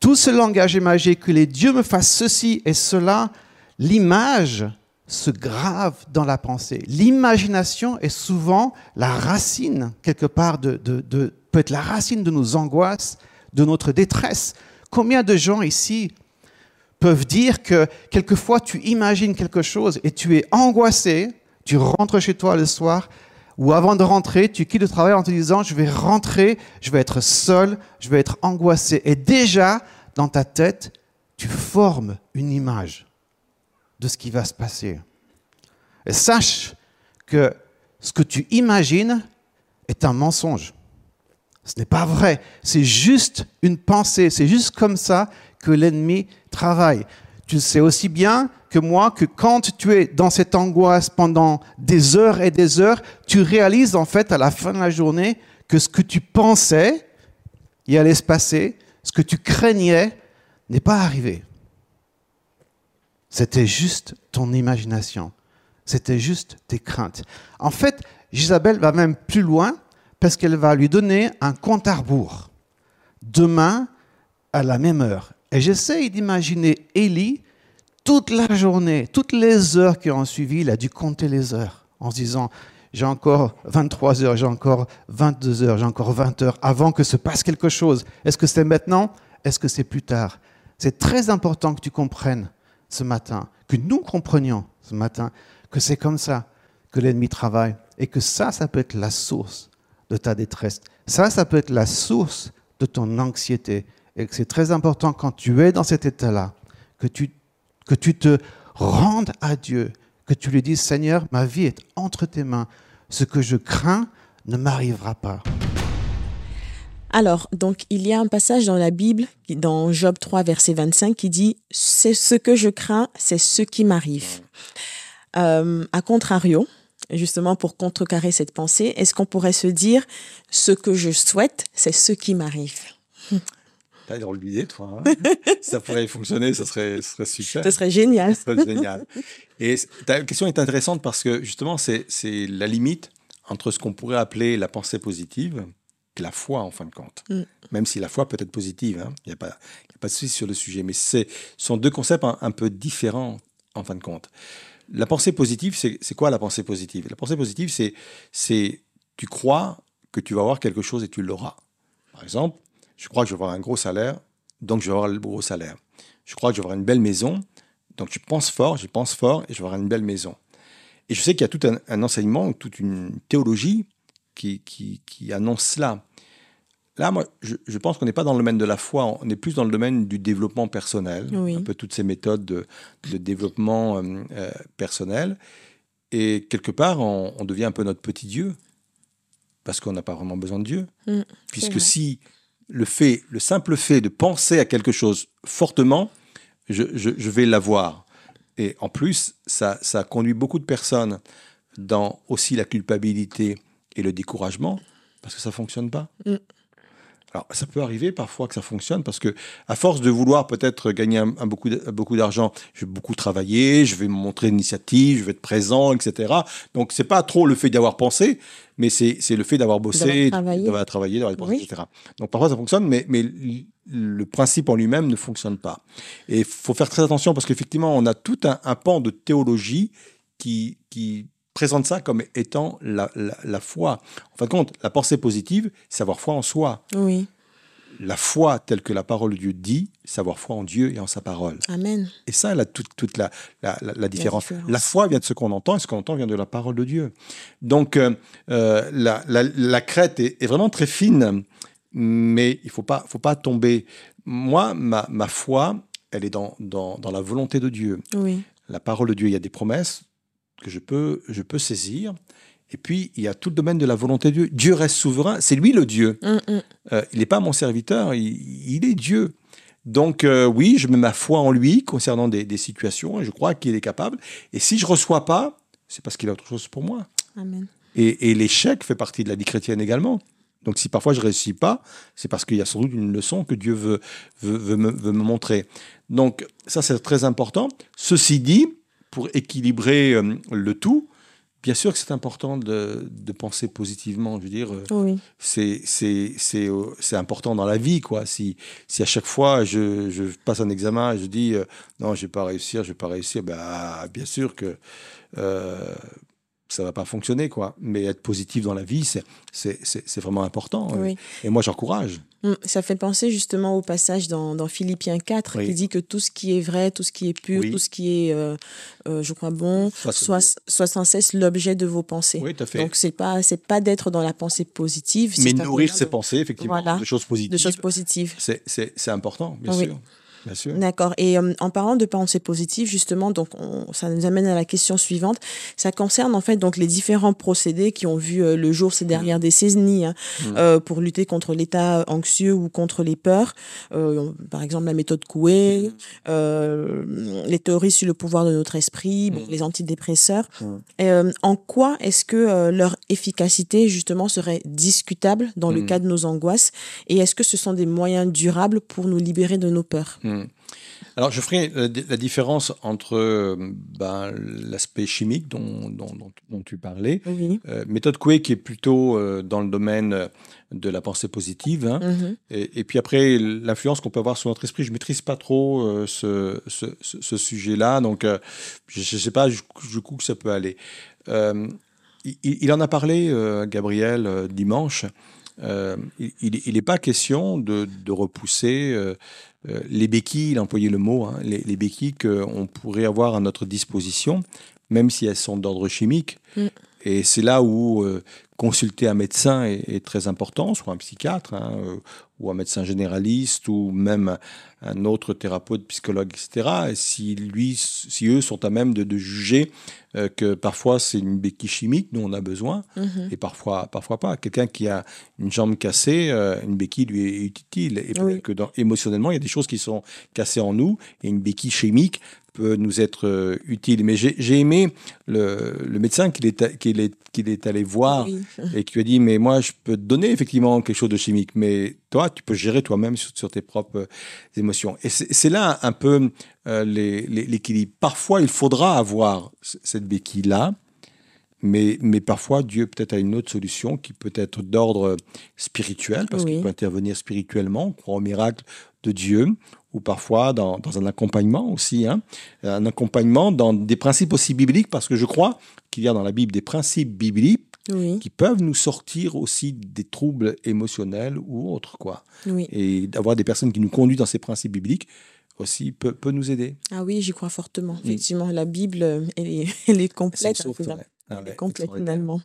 tout ce langage imagé, que les dieux me fassent ceci et cela, l'image se grave dans la pensée. L'imagination est souvent la racine, quelque part, de, peut être la racine de nos angoisses, de notre détresse. Combien de gens ici peuvent dire que quelquefois tu imagines quelque chose et tu es angoissé, tu rentres chez toi le soir, ou avant de rentrer, tu quittes le travail en te disant, je vais rentrer, je vais être seul, je vais être angoissé. Et déjà, dans ta tête, tu formes une image de ce qui va se passer. Et sache que ce que tu imagines est un mensonge. Ce n'est pas vrai. C'est juste une pensée. C'est juste comme ça que l'ennemi travaille. Tu sais aussi bien que moi que quand tu es dans cette angoisse pendant des heures et des heures, tu réalises en fait à la fin de la journée que ce que tu pensais y allait se passer, ce que tu craignais n'est pas arrivé. C'était juste ton imagination. C'était juste tes craintes. En fait, Isabelle va même plus loin parce qu'elle va lui donner un compte à rebours. Demain, à la même heure. Et j'essaye d'imaginer Élie toute la journée, toutes les heures qui ont suivi, il a dû compter les heures en se disant, j'ai encore 23 heures, j'ai encore 22 heures, j'ai encore 20 heures avant que se passe quelque chose. Est-ce que c'est maintenant? Est-ce que c'est plus tard? C'est très important que tu comprennes ce matin, que nous comprenions ce matin, que c'est comme ça que l'ennemi travaille et que ça, ça peut être la source de ta détresse. Ça, ça peut être la source de ton anxiété. Et que c'est très important quand tu es dans cet état-là, que tu que tu te rendes à Dieu, que tu lui dises, Seigneur, ma vie est entre tes mains, ce que je crains ne m'arrivera pas. Alors, donc, il y a un passage dans la Bible, dans Job 3, verset 25, qui dit, c'est ce que je crains, c'est ce qui m'arrive. Euh, à contrario, justement pour contrecarrer cette pensée, est-ce qu'on pourrait se dire, ce que je souhaite, c'est ce qui m'arrive? T'as drôle d'idée, toi. Hein ça pourrait fonctionner, ça serait, ça serait super. Ce serait génial. Ça serait génial. Et ta question est intéressante parce que justement, c'est la limite entre ce qu'on pourrait appeler la pensée positive et la foi, en fin de compte. Mm. Même si la foi peut être positive, hein. il n'y a, pas, a pas de souci sur le sujet. Mais ce sont deux concepts un, un, peu différents, en fin de compte. La pensée positive, c'est quoi la pensée positive? La pensée positive, c'est tu crois que tu vas avoir quelque chose et tu l'auras. Par exemple, je crois que je vais avoir un gros salaire, donc je vais avoir le gros salaire. Je crois que je vais avoir une belle maison, donc tu penses fort, je pense fort et je vais avoir une belle maison. Et je sais qu'il y a tout un, enseignement, toute une théologie qui, qui, annonce cela. Là, moi, je, pense qu'on n'est pas dans le domaine de la foi, on est plus dans le domaine du développement personnel, un peu toutes ces méthodes de, développement euh, euh, personnel. Et quelque part, on, devient un peu notre petit Dieu, parce qu'on n'a pas vraiment besoin de Dieu. Mm, puisque si le fait, le simple fait de penser à quelque chose fortement, je, vais l'avoir. Et en plus, ça, ça conduit beaucoup de personnes dans aussi la culpabilité et le découragement, parce que ça fonctionne pas. Mm. Alors, ça peut arriver parfois que ça fonctionne parce que, à force de vouloir peut-être gagner un, beaucoup, beaucoup d'argent, je vais beaucoup travailler, je vais me montrer l'initiative, je vais être présent, etc. Donc, c'est pas trop le fait d'avoir pensé, mais c'est le fait d'avoir bossé, d'avoir travaillé, d'avoir pensé, etc. Donc, parfois ça fonctionne, mais, mais le principe en lui-même ne fonctionne pas. Et il faut faire très attention parce qu'effectivement, on a tout un, un, pan de théologie qui, qui présente ça comme étant la, la, foi. En fin de compte, la pensée positive, c'est avoir foi en soi. Oui. la foi telle que la parole de Dieu dit, savoir foi en Dieu et en sa parole. Amen. Et ça, là, toute, toute la, la, la, la différence. différence. La foi vient de ce qu'on entend, et ce qu'on entend vient de la parole de Dieu. Donc, euh, euh, la, la, la crête est, est vraiment très fine, mais il ne faut pas, faut pas tomber. Moi, ma, ma foi, elle est dans, dans, dans la volonté de Dieu. Oui. La parole de Dieu, il y a des promesses que je peux, je peux saisir. Et puis, il y a tout le domaine de la volonté de Dieu. Dieu reste souverain, c'est lui le Dieu. Mm, mm. Euh, il n'est pas mon serviteur, il, il est Dieu. Donc euh, oui, je mets ma foi en lui concernant des, des situations et je crois qu'il est capable. Et si je reçois pas, c'est parce qu'il a autre chose pour moi. Amen. Et, et l'échec fait partie de la vie chrétienne également. Donc si parfois je réussis pas, c'est parce qu'il y a sans doute une leçon que Dieu veut, veut, veut me, veut me montrer. Donc ça c'est très important. Ceci dit, pour équilibrer euh, le tout, bien sûr que c'est important de, de penser positivement. Je veux dire, euh, Oui. c'est euh, c'est important dans la vie quoi si si à chaque fois je, je passe un examen et je dis euh, non je vais pas réussir je vais pas réussir ben bien sûr que euh, ça va pas fonctionner quoi mais être positif dans la vie c'est vraiment important Oui. et moi j'encourage Mm, Ça fait penser justement au passage dans, dans Philippiens 4 Oui. qui dit que tout ce qui est vrai, tout ce qui est pur, Oui. tout ce qui est, euh, euh, je crois, bon, Soit- soit, soit sans cesse l'objet de vos pensées. oui tout à fait Donc, c'est pas, c'est pas d'être dans la pensée positive, mais nourrir ses de- pensées effectivement Voilà. de choses positives de choses positives. c'est important bien sûr bien sûr D'accord. Et euh, en parlant de pensée positive, justement, donc on- ça nous amène à la question suivante. Ça concerne en fait donc les différents procédés qui ont vu euh, le jour ces dernières décennies hein, euh, pour lutter contre l'état anxieux ou contre les peurs. Euh, par exemple, la méthode Coué, euh, les théories sur le pouvoir de notre esprit, bon, les antidépresseurs. Et, euh, en quoi est-ce que euh, leur efficacité justement serait discutable dans le Mm. cas de nos angoisses? Et est-ce que ce sont des moyens durables pour nous libérer de nos peurs? Hmm. Alors, je ferai la, la différence entre euh, ben, l'aspect chimique dont, dont, dont- dont tu parlais, Oui. euh, méthode Coué qui est plutôt euh, dans le domaine euh, de la pensée positive, hein, Mhm. et, et puis après l'influence qu'on peut avoir sur notre esprit. Je maîtrise pas trop euh, ce, ce, ce- ce sujet-là, donc euh, je ne sais pas jusqu'où jusqu'où que ça peut aller. Euh, il, il en a parlé, euh, Gabriel, euh, dimanche. Euh, il n'est pas question de, de repousser euh, euh, les béquilles, il a employé le mot, hein, les, les béquilles qu'on pourrait avoir à notre disposition, même si elles sont d'ordre chimique. Mm. Et c'est là où euh, consulter un médecin est, est très important, soit un psychiatre, hein, euh, ou un médecin généraliste, ou même un autre thérapeute, psychologue, etc. Et si, lui, si eux sont à même de, de juger euh, que parfois c'est une béquille chimique dont on a besoin, Mhm. et parfois, parfois pas. Quelqu'un qui a une jambe cassée, euh, une béquille lui est utile. Et Oui. que dans, émotionnellement, il y a des choses qui sont cassées en nous, et une béquille chimique peut nous être euh, utile. Mais j'ai aimé le, le médecin qu'il est, qu'il est, qu'il est allé voir Oui. et qui lui a dit, mais moi, je peux te donner effectivement quelque chose de chimique, mais toi, tu peux gérer toi-même sur, sur tes propres euh, émotions. Et c'est là un peu euh, l'équilibre. Parfois, il faudra avoir cette béquille-là, mais, mais parfois, Dieu peut-être a une autre solution qui peut être d'ordre spirituel, parce Oui. qu'il peut intervenir spirituellement, on croit au miracle de Dieu, ou parfois dans, dans un accompagnement aussi, hein, un accompagnement dans des principes aussi bibliques, parce que je crois qu'il y a dans la Bible des principes bibliques Oui. qui peuvent nous sortir aussi des troubles émotionnels ou autres, quoi. Oui. Et d'avoir des personnes qui nous conduisent dans ces principes bibliques aussi peut, peut nous aider. Ah oui, j'y crois fortement. Effectivement, la Bible, euh, elle est, elle est complète. Hein, sauf, finalement. ouais. Ah ouais, complète finalement.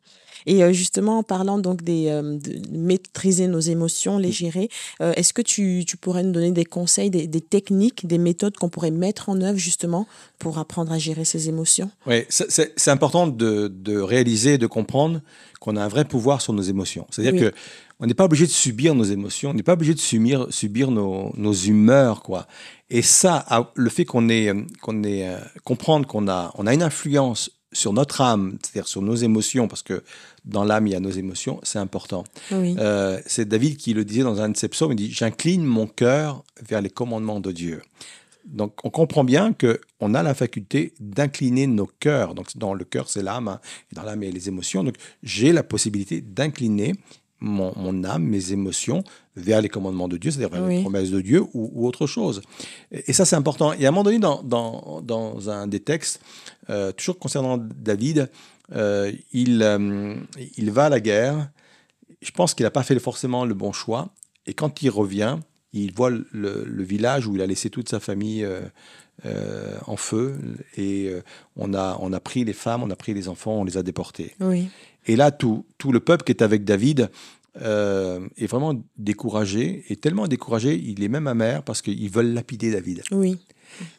Et euh, justement, en parlant donc des, euh, de maîtriser nos émotions, les gérer, euh, est-ce que tu, tu pourrais nous donner des conseils, des, des techniques, des méthodes qu'on pourrait mettre en œuvre justement pour apprendre à gérer ses émotions? Oui, c'est- important de, de réaliser, de comprendre qu'on a un vrai pouvoir sur nos émotions. C'est-à-dire Oui. que on n'est pas obligé de subir nos émotions, on n'est pas obligé de subir, subir nos, nos humeurs, quoi. Et ça, le fait qu'on ait, qu'on ait, comprendre qu'on a, on a une influence sur notre âme, c'est-à-dire sur nos émotions, parce que dans l'âme il y a nos émotions, c'est important. Oui. Euh, c'est David qui le disait dans un de ses psaumes, il dit J'incline mon cœur vers les commandements de Dieu. Donc on comprend bien que on a la faculté d'incliner nos cœurs. Donc dans le cœur c'est l'âme, hein, et dans l'âme il y a les émotions. Donc j'ai la possibilité d'incliner mon, mon âme, mes émotions vers les commandements de Dieu, c'est-à-dire vers les promesses de Dieu ou, ou autre chose. Et, et ça c'est important. Et à un moment donné dans, dans, dans un des textes, euh, toujours concernant David, euh, il, euh, il va à la guerre. Je pense qu'il n'a pas fait forcément le bon choix. Et quand il revient, il voit le, le village où il a laissé toute sa famille en feu et on, a, on a pris les femmes, on a pris les enfants, on les a déportés. Oui. Et là, tout, tout le peuple qui est avec David euh, est vraiment découragé, et tellement découragé, il est même amer parce qu'ils veulent lapider David. Oui.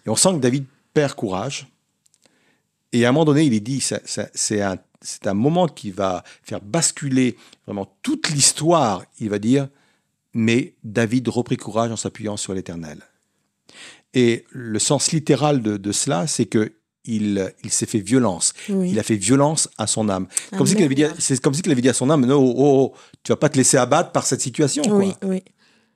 Et on sent que David perd courage. Et à un moment donné, il est dit, c'est un, moment qui va faire basculer vraiment toute l'histoire. Il va dire, mais David reprit courage en s'appuyant sur l'Éternel. Et le sens littéral de, de cela, c'est que il, il s'est fait violence. Oui. Il a fait violence à son âme. Comme si avait dit, c'est comme si qu'il avait dit à son âme, non, oh, oh, oh, tu vas pas te laisser abattre par cette situation. quoi. Oui, oui.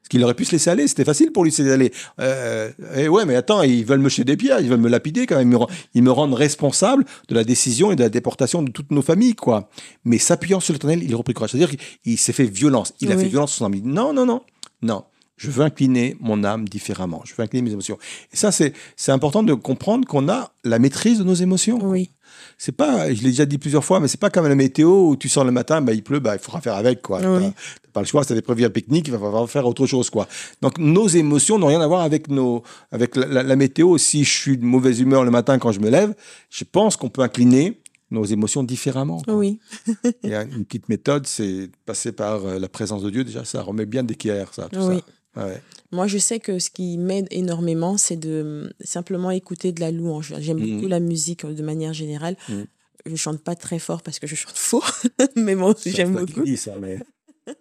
Parce qu'il aurait pu se laisser aller, c'était facile pour lui de se laisser aller. Euh, et ouais, mais attends, ils veulent me jeter des pierres, ils veulent me lapider quand même. Ils me, rendent responsable de la décision et de la déportation de toutes nos familles, quoi. Mais s'appuyant sur l'éternel, il reprit courage. C'est-à-dire qu'il il s'est fait violence. Il a fait violence à son âme. Il dit, non, non, non, non. Je veux incliner mon âme différemment. Je veux incliner mes émotions. Et ça, c'est important de comprendre qu'on a la maîtrise de nos émotions. Oui. C'est pas, je l'ai déjà dit plusieurs fois, mais c'est pas comme la météo où tu sors le matin, bah, il pleut, bah, il faudra faire avec, quoi. Oui. T'as- pas le choix, t'avais prévu un pique-nique, il va falloir faire autre chose, quoi. Donc, nos émotions n'ont rien à voir avec nos, avec la, la- la météo. Si je suis de mauvaise humeur le matin quand je me lève, je pense qu'on peut incliner nos émotions différemment. quoi. Oui. Il y a une petite méthode, c'est passer par euh, la présence de Dieu. Déjà, ça remet bien d'équerre, ça, tout Oui. ça. Ouais. Moi, je sais que ce qui m'aide énormément, c'est de euh, simplement écouter de la louange. J'aime Mhm. beaucoup la musique euh, de manière générale. Mhm. Je chante pas très fort parce que je chante faux, mais bon, j'aime beaucoup. dis ça, mais...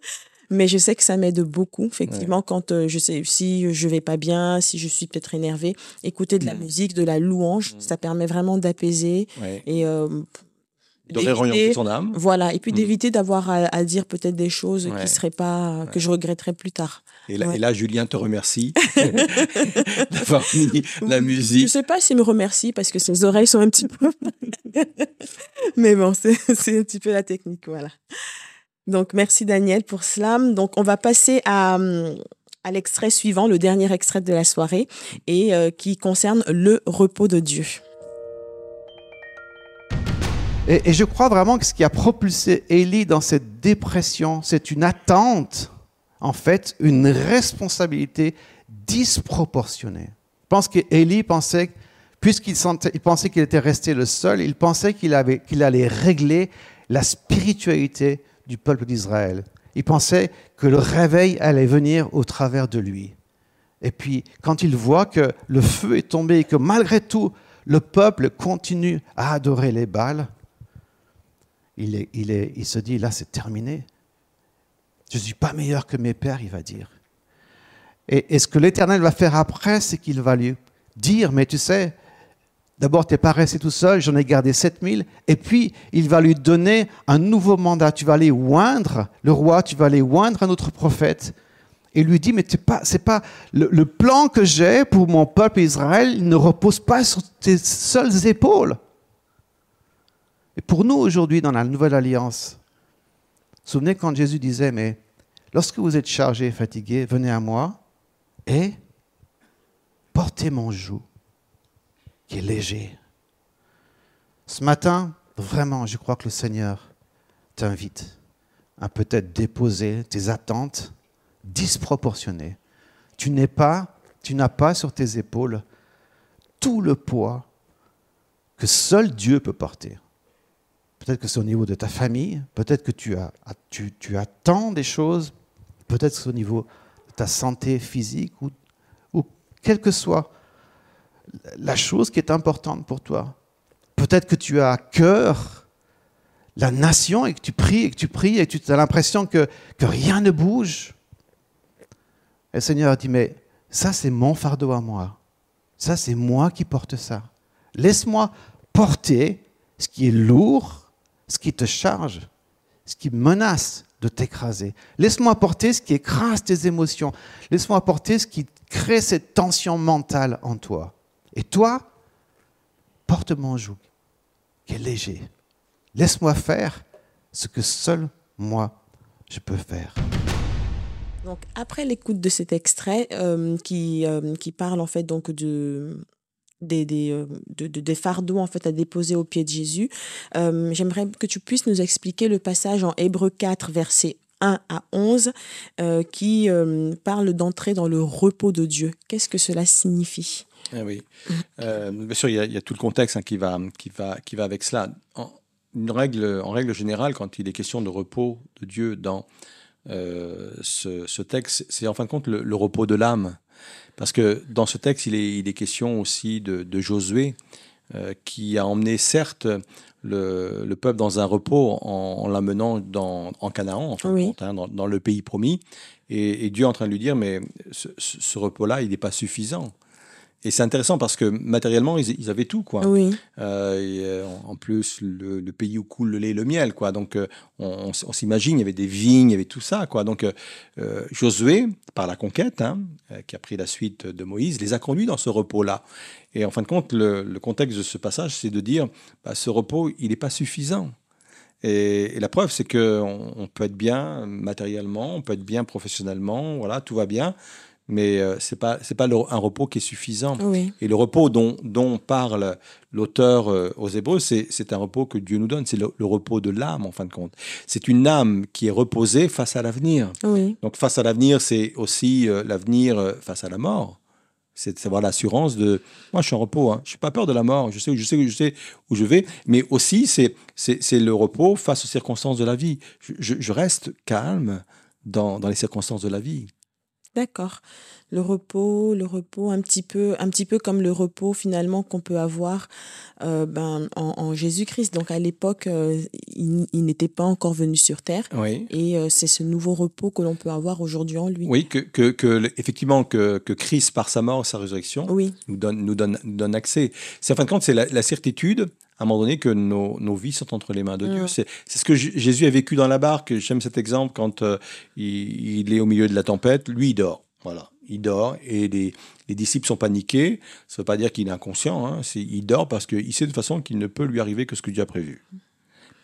Mais je sais que ça m'aide beaucoup, effectivement, quand euh, je sais si je vais pas bien, si je suis peut-être énervée, écouter de la Mhm. musique, de la louange, Mhm. ça permet vraiment d'apaiser Ouais. et euh, De réorienter son âme. Voilà, et puis d'éviter d'avoir à, à dire peut-être des choses qui seraient pas que je regretterais plus tard. Et là, Ouais. et là, Julien te remercie d'avoir mis la Je musique. sais pas s'il me remercie parce que ses oreilles sont un petit peu. Mais bon, c'est un petit peu la technique, voilà. Donc, merci Daniel pour cela. Donc, on va passer à, à l'extrait suivant, le dernier extrait de la soirée, et euh, qui concerne le repos de Dieu. Et, et je crois vraiment que ce qui a propulsé Élie dans cette dépression, c'est une attente, en fait, une responsabilité disproportionnée. Je pense qu'Élie pensait, puisqu'il pensait qu'il était resté le seul, il pensait qu'il allait régler la spiritualité du peuple d'Israël. Il pensait que le réveil allait venir au travers de lui. Et puis, quand il voit que le feu est tombé et que malgré tout, le peuple continue à adorer les Baals, il, il se dit, là, c'est terminé. Je ne suis pas meilleur que mes pères, il va dire. Et, ce que l'Éternel va faire après, c'est qu'il va lui dire, mais tu sais, d'abord, tu n'es pas resté tout seul, j'en ai gardé 7000, et puis il va lui donner un nouveau mandat. Tu vas aller oindre le roi, tu vas aller oindre un autre prophète, et lui dit, mais pas, c'est pas le, le plan que j'ai pour mon peuple Israël, il ne repose pas sur tes seules épaules. Et pour nous aujourd'hui dans la nouvelle alliance, souvenez quand Jésus disait, mais lorsque vous êtes chargé et fatigué, venez à moi et portez mon joug qui est léger. Ce matin, vraiment, je crois que le Seigneur t'invite à peut-être déposer tes attentes disproportionnées. Tu n'es pas, tu n'as pas sur tes épaules tout le poids que seul Dieu peut porter. Peut-être que c'est au niveau de ta famille, peut-être que tu, as, tu, tu attends des choses, peut-être que c'est au niveau de ta santé physique, ou, ou quelle que soit la chose qui est importante pour toi. Peut-être que tu as à cœur la nation et que tu pries et que tu pries et que tu as l'impression que, que rien ne bouge. Et le Seigneur dit, mais ça c'est mon fardeau à moi. Ça c'est moi qui porte ça. Laisse-moi porter ce qui est lourd, ce qui te charge, ce qui menace de t'écraser. Laisse-moi porter ce qui écrase tes émotions. Laisse-moi porter ce qui crée cette tension mentale en toi. Et toi, porte mon joug, qui est léger. Laisse-moi faire ce que seul moi je peux faire. Donc, après l'écoute de cet extrait euh, qui, euh, qui parle en fait donc de, des, des, euh, de- de- des fardeaux en fait à déposer au pied de Jésus, euh, j'aimerais que tu puisses nous expliquer le passage en Hébreu 4, verset 1 à 11, euh, qui parle d'entrer dans le repos de Dieu. Qu'est-ce que cela signifie? Ah oui. Euh, bien sûr, il y, a, tout le contexte hein, qui, va, qui, va, qui va avec cela. En, une règle, en règle générale, quand il est question de repos de Dieu dans ce, texte, c'est en fin de compte le, repos de l'âme. Parce que dans ce texte, il est, il est question aussi de, de Josué, qui a emmené certes le, peuple dans un repos en, l'amenant en Canaan, en hein, dans, le pays promis. Et, Dieu est en train de lui dire, mais ce repos-là, il n'est pas suffisant. Et c'est intéressant parce que matériellement, ils, avaient tout, quoi. Oui. Euh, euh, en plus, le, pays où coule le lait et le miel, quoi. Donc, euh, on, s'imagine, il y avait des vignes, il y avait tout ça, quoi. Donc, Josué, par la conquête, hein, qui a pris la suite de Moïse, les a conduits dans ce repos-là. Et en fin de compte, le, contexte de ce passage, c'est de dire, bah, ce repos, il n'est pas suffisant. Et, la preuve, c'est qu'on on peut être bien matériellement, on peut être bien professionnellement, voilà, tout va bien mais ce euh, c'est pas c'est pas un repos qui est suffisant. Et le repos dont, dont parle l'auteur euh, aux Hébreux, c'est un repos que Dieu nous donne, c'est le, repos de l'âme en fin de compte. C'est une âme qui est reposée face à l'avenir. Donc face à l'avenir, c'est aussi euh, l'avenir face à la mort. C'est avoir l'assurance de moi je suis en repos, hein. je suis pas peur de la mort, je sais je sais je sais où je vais, mais aussi c'est c'est le repos face aux circonstances de la vie. Je, je reste calme dans, dans les circonstances de la vie. D'accord. Le repos, le repos, un petit peu, un petit peu comme le repos finalement qu'on peut avoir euh, ben, en, Jésus-Christ. Donc à l'époque, euh, il, n'était pas encore venu sur terre. Oui. Et euh, c'est ce nouveau repos que l'on peut avoir aujourd'hui en lui. Oui, que, que, que effectivement que, que, Christ par sa mort, sa résurrection, oui. nous donne, nous donne, donne accès. C'est en fin de compte, c'est la, certitude à un moment donné que nos, nos, vies sont entre les mains de Dieu. C'est ce que Jésus a vécu dans la barque. J'aime cet exemple quand il, il, est au milieu de la tempête. Lui, il dort. Voilà, il dort et les, les disciples sont paniqués. Ça ne veut pas dire qu'il est inconscient, hein. il dort parce qu'il sait de toute façon qu'il ne peut lui arriver que ce que Dieu a prévu.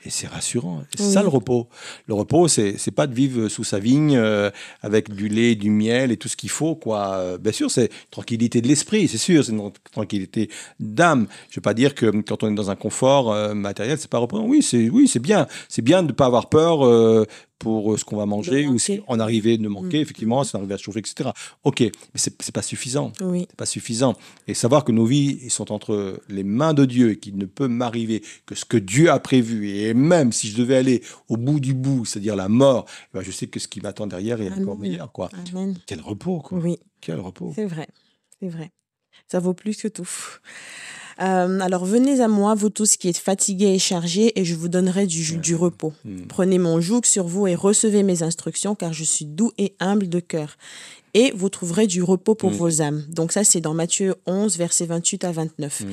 Et c'est rassurant. C'est ça le repos. Le repos, c'est n'est pas de vivre sous sa vigne euh, avec du lait, du miel et tout ce qu'il faut. quoi. Bien sûr, c'est tranquillité de l'esprit, c'est sûr, c'est une tranquillité d'âme. Je ne veux pas dire que quand on est dans un confort euh, matériel, c'est pas reposant. Oui, c'est oui, bien. C'est bien de ne pas avoir peur euh, pour euh, ce qu'on va manger ou si on arrivait de manquer, mm. effectivement, si on arrivait à chauffer, etc. Ok, mais c'est n'est pas suffisant. Oui. C'est pas suffisant. Et savoir que nos vies sont entre les mains de Dieu et qu'il ne peut m'arriver que ce que Dieu a prévu. Et même si je devais aller au bout du bout, c'est-à-dire la mort, eh ben je sais que ce qui m'attend derrière est encore meilleur. Quoi. Quel repos, quoi. Oui. Quel repos. C'est vrai. C'est vrai. Ça vaut plus que tout. Euh, alors venez à moi, vous tous qui êtes fatigués et chargés, et je vous donnerai du, du repos. Hmm. Prenez mon joug sur vous et recevez mes instructions, car je suis doux et humble de cœur. Et vous trouverez du repos pour hmm. vos âmes. Donc ça, c'est dans Matthieu 11, versets 28 à 29. Hmm.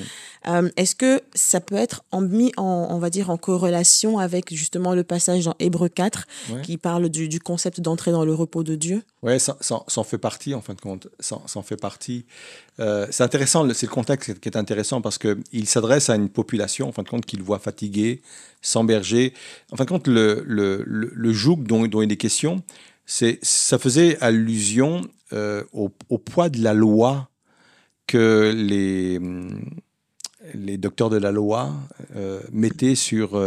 Euh, est-ce que ça peut être mis en, on va dire, en corrélation avec justement le passage dans Hébreu 4, qui parle du, concept d'entrer dans le repos de Dieu? Oui, ça, ça, en fait partie, en fin de compte. Ça, en fait partie. Euh, c'est intéressant, c'est le contexte qui est intéressant parce qu'il s'adresse à une population, en fin de compte, qu'il voit fatiguée, sans berger. En fin de compte, le, le, le, joug dont, dont, il est question, ça faisait allusion euh, au, poids de la loi que les, les docteurs de la loi euh, mettaient sur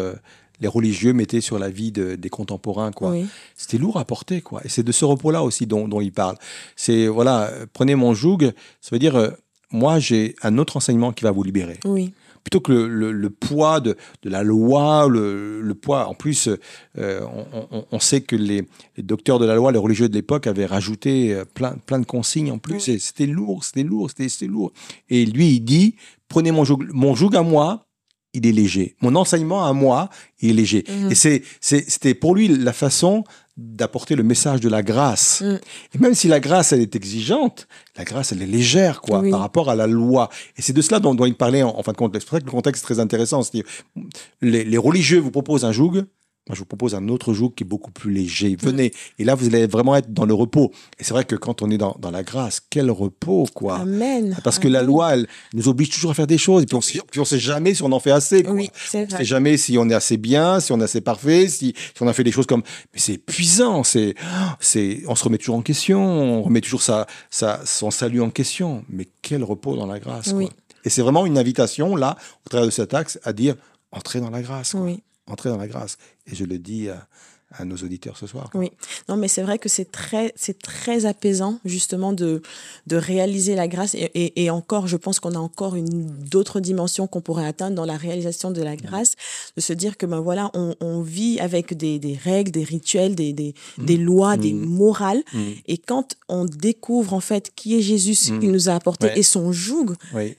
les religieux mettaient sur la vie des contemporains. quoi. C'était lourd à porter. quoi. Et c'est de ce repos-là aussi dont, dont il parle. C'est, voilà, prenez mon joug, ça veut dire, euh, moi, j'ai un autre enseignement qui va vous libérer. Oui. Plutôt que le, le, poids de, de, la loi, le, le, poids. En plus, euh, on, on, sait que les, les, docteurs de la loi, les religieux de l'époque, avaient rajouté euh, plein, plein de consignes en plus. C'était lourd, c'était lourd, c'était lourd. Et lui, il dit prenez mon joug, mon joug à moi, il est léger. Mon enseignement à moi, il est léger. Mhm. Et c'est, c'était pour lui la façon d'apporter le message de la grâce. Mhm. Et même si la grâce, elle est exigeante, la grâce, elle est légère, quoi, par rapport à la loi. Et c'est de cela dont, il parlait en, fin de compte. C'est pour ça que le contexte est très intéressant. Les, les religieux vous proposent un joug, moi, je vous propose un autre jour qui est beaucoup plus léger. Venez. Et là, vous allez vraiment être dans le repos. Et c'est vrai que quand on est dans, dans, la grâce, quel repos, quoi. Amen. Parce que la loi, elle nous oblige toujours à faire des choses. Et puis, on ne sait jamais si on en fait assez. Quoi. Oui, c'est vrai. On ne sait jamais si on est assez bien, si on est assez parfait, si, si on a fait des choses comme. Mais c'est épuisant. C'est, c'est, on se remet toujours en question. On remet toujours sa, sa, son salut en question. Mais quel repos dans la grâce, quoi. Et c'est vraiment une invitation, là, au travers de cet axe, à dire entrez dans la grâce. Quoi. Oui entrer dans la grâce. Et je le dis à nos auditeurs ce soir. Oui, non, mais c'est vrai que c'est très, c'est très apaisant justement de, de réaliser la grâce. Et, et, encore, je pense qu'on a encore une d'autres dimensions qu'on pourrait atteindre dans la réalisation de la grâce, de se dire que ben voilà, on, on vit avec des, des, règles, des rituels, des, des, mmh. des lois, des mmh. morales. Mmh. Et quand on découvre en fait qui est Jésus, ce qu'il nous a apporté et son joug, oui.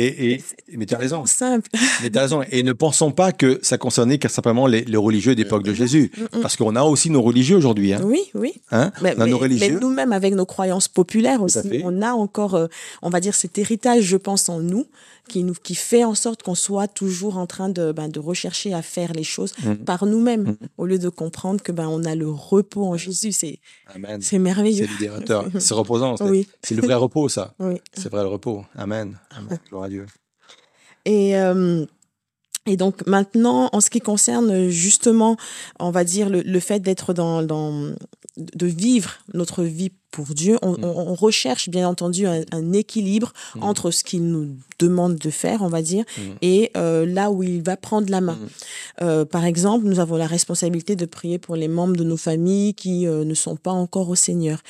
Et, et, mais tu as raison. Simple. Mais tu as raison. Et ne pensons pas que ça concernait simplement les, les religieux d'époque de Jésus. Mm, mm. Parce qu'on a aussi nos religieux aujourd'hui. Hein. Oui, oui. Hein? Mais, on a nos religieux. mais nous-mêmes, avec nos croyances populaires aussi, on a encore, euh, on va dire, cet héritage, je pense, en nous, qui, nous, qui fait en sorte qu'on soit toujours en train de, ben, de rechercher à faire les choses mm. par nous-mêmes, au lieu de comprendre que ben, on a le repos en Jésus. C'est, c'est merveilleux. C'est libérateur. c'est reposant. C'est, oui. c'est le vrai repos, ça. Oui. C'est vrai le repos. Amen. Amen. Gloire à Dieu. Et, euh, et donc maintenant, en ce qui concerne justement, on va dire, le, le fait d'être dans, dans, de vivre notre vie pour Dieu, on, Mm. on, recherche bien entendu un, un équilibre Mm. entre ce qu'il nous demande de faire, on va dire, Mm. et euh, là où il va prendre la main. Euh, par exemple, nous avons la responsabilité de prier pour les membres de nos familles qui euh, ne sont pas encore au Seigneur.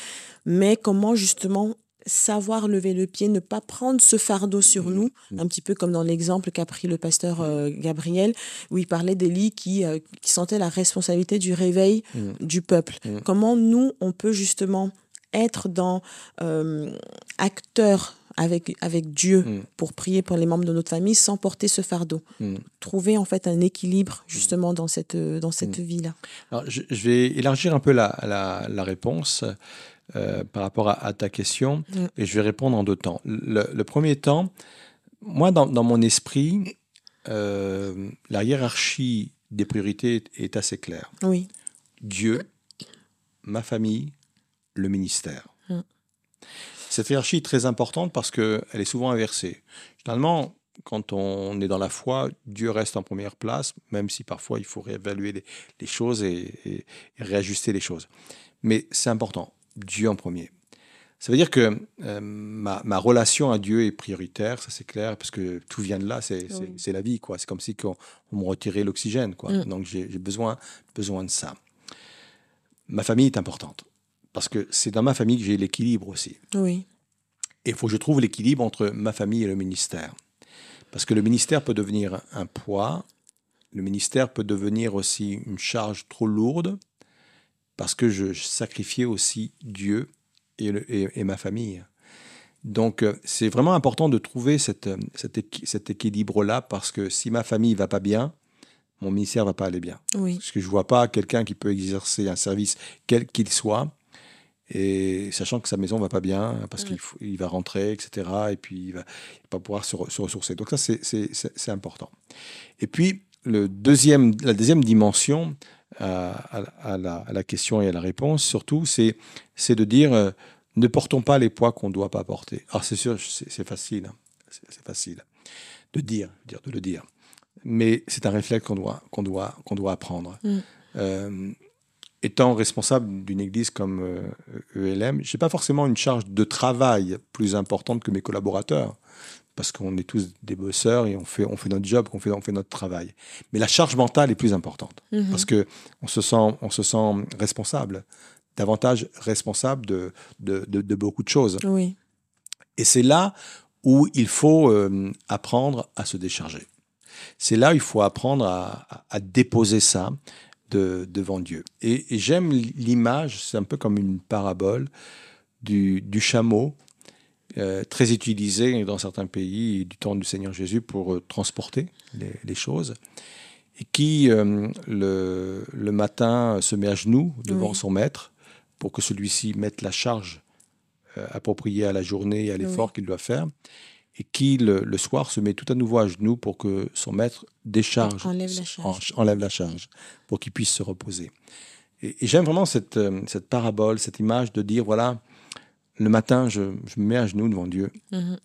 Mais comment justement savoir lever le pied, ne pas prendre ce fardeau sur Mm. nous, un petit peu comme dans l'exemple qu'a pris le pasteur euh, Gabriel, où il parlait d'Élie qui, euh, qui sentait la responsabilité du réveil Mm. du peuple. Mm. Comment nous, on peut justement être dans euh, acteur avec, avec Dieu Mm. pour prier pour les membres de notre famille sans porter ce fardeau? Mm. Trouver en fait un équilibre justement dans cette, dans cette Mm. vie-là. Alors, je, je vais élargir un peu la, la, la réponse euh, par rapport à, à ta question Mm. et je vais répondre en deux temps. Le, le premier temps, moi, dans, dans mon esprit, euh, la hiérarchie des priorités est, assez claire. Oui, Dieu, ma famille, le ministère. Mm. Cette hiérarchie est très importante parce qu'elle est souvent inversée. Généralement, quand on est dans la foi, Dieu reste en première place, même si parfois il faut réévaluer les, les choses et, et- et réajuster les choses. Mais c'est important, Dieu en premier. Ça veut dire que euh, ma, ma relation à Dieu est prioritaire, ça c'est clair, parce que tout vient de là, c'est Oui. la vie, quoi. C'est comme si on, on me retirait l'oxygène, quoi. Mm. Donc j'ai j'ai besoin, besoin de ça. Ma famille est importante, parce que c'est dans ma famille que j'ai l'équilibre aussi. oui, Et il faut que je trouve l'équilibre entre ma famille et le ministère. Parce que le ministère peut devenir un poids, le ministère peut devenir aussi une charge trop lourde, parce que je, sacrifiais aussi Dieu et, le- et- et ma famille. Donc euh, c'est vraiment important de trouver cette, euh, cet, équi- cet équilibre-là, parce que si ma famille va pas bien, mon ministère va pas aller bien. oui, Parce que je vois pas quelqu'un qui peut exercer un service quel qu'il soit, et sachant que sa maison va pas bien, parce qu'il il va rentrer, etc. Et puis il va, il va pas pouvoir se, re- se ressourcer. Donc ça, c'est- important. Et puis, le deuxième, la deuxième dimension à, la, à la question et à la réponse, surtout, c'est c'est de dire euh, ne portons pas les poids qu'on ne doit pas porter. Alors c'est sûr, c'est c'est facile, hein. c'est c'est facile de dire, dire, de le dire. Mais c'est un réflexe qu'on doit, qu'on doit, qu'on doit apprendre. Mm. Euh, étant responsable d'une église comme euh, ELM, je n'ai pas forcément une charge de travail plus importante que mes collaborateurs, parce qu'on est tous des bosseurs et on fait, on fait notre job, on fait, on fait notre travail. Mais la charge mentale est plus importante, Mhm. parce que on se sent, on se sent responsable, davantage responsable de, de, de, de beaucoup de choses. oui, Et c'est là où il faut euh, apprendre à se décharger. C'est là où il faut apprendre à, à- à déposer ça de- devant Dieu. Et, et j'aime l'image, c'est un peu comme une parabole du, du chameau, euh, très utilisé dans certains pays du temps du Seigneur Jésus pour euh, transporter les, les choses, et qui euh, le, le matin se met à genoux devant Oui. son maître pour que celui-ci mette la charge appropriée à la journée et à l'effort Oui. qu'il doit faire, et qui le, le soir se met tout à nouveau à genoux pour que son maître décharge, Enlève la charge. en- enlève la charge, pour qu'il puisse se reposer. Et, et j'aime vraiment cette, cette parabole, cette image de dire, voilà, le matin, je, je me mets à genoux devant Dieu, Mhm.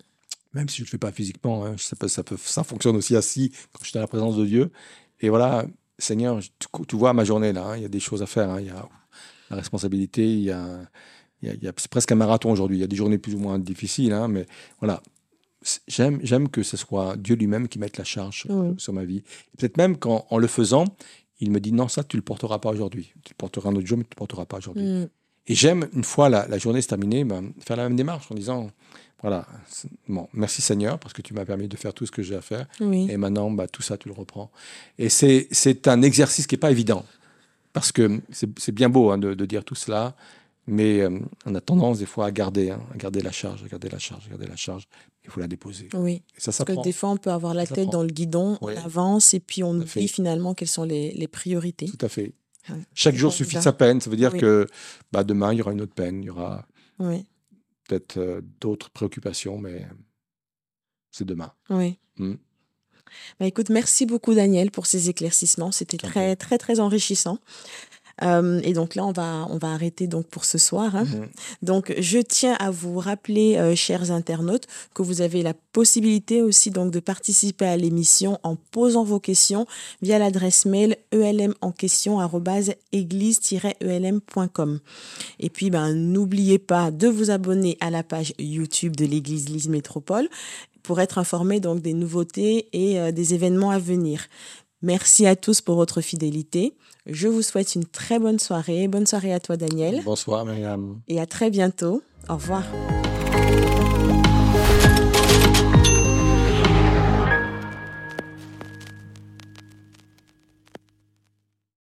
même si je ne le fais pas physiquement, hein, ça, peut, ça, peut, ça fonctionne aussi assis quand je suis dans la présence de Dieu. Et voilà, Seigneur, tu, tu vois ma journée là, hein, il y a des choses à faire, hein, il y a la responsabilité, il y a, y a- il y a- c'est presque un marathon aujourd'hui, il y a des journées plus ou moins difficiles, mais voilà, j'aime, j'aime que ce soit Dieu lui-même qui mette la charge sur ma vie. Et Peut-être même qu'en en le faisant, Il me dit non, ça, tu le porteras pas aujourd'hui. Tu le porteras un autre jour, mais tu le porteras pas aujourd'hui. Mm. Et j'aime, une fois la, la journée se terminée, ben, faire la même démarche en disant voilà, bon, merci Seigneur, parce que tu m'as permis de faire tout ce que j'ai à faire. Oui. Et maintenant, bah, tout ça, tu le reprends. Et c'est un exercice qui n'est pas évident. Parce que c'est bien beau hein, de, de dire tout cela, mais euh, on a tendance des fois à garder, hein, à garder la charge, à garder la charge, à garder la charge. Il faut la déposer. Oui. Et ça Parce que des fois, on peut avoir la Ça tête prend. dans le guidon, on avance et puis on oublie finalement quelles sont les, les priorités. Tout à fait. Chaque jour suffit sa peine. Ça veut dire Oui. que bah, demain, il y aura une autre peine, il y aura Oui. peut-être euh, d'autres préoccupations, mais c'est demain. Oui. Mm. Bah, écoute, merci beaucoup Daniel pour ces éclaircissements. C'était très, très, très enrichissant. Euh, et donc là, on va, on va arrêter donc pour ce soir. hein. Mhm. Donc, je tiens à vous rappeler, euh, chers internautes, que vous avez la possibilité aussi donc de participer à l'émission en posant vos questions via l'adresse mail elmenquestion@église-elm.com. Et puis, ben, n'oubliez pas de vous abonner à la page YouTube de l'Église Lise Métropole pour être informé donc des nouveautés et euh, des événements à venir. Merci à tous pour votre fidélité. Je vous souhaite une très bonne soirée. Bonne soirée à toi, Daniel. Bonsoir, Myriam. Et à très bientôt. Au revoir.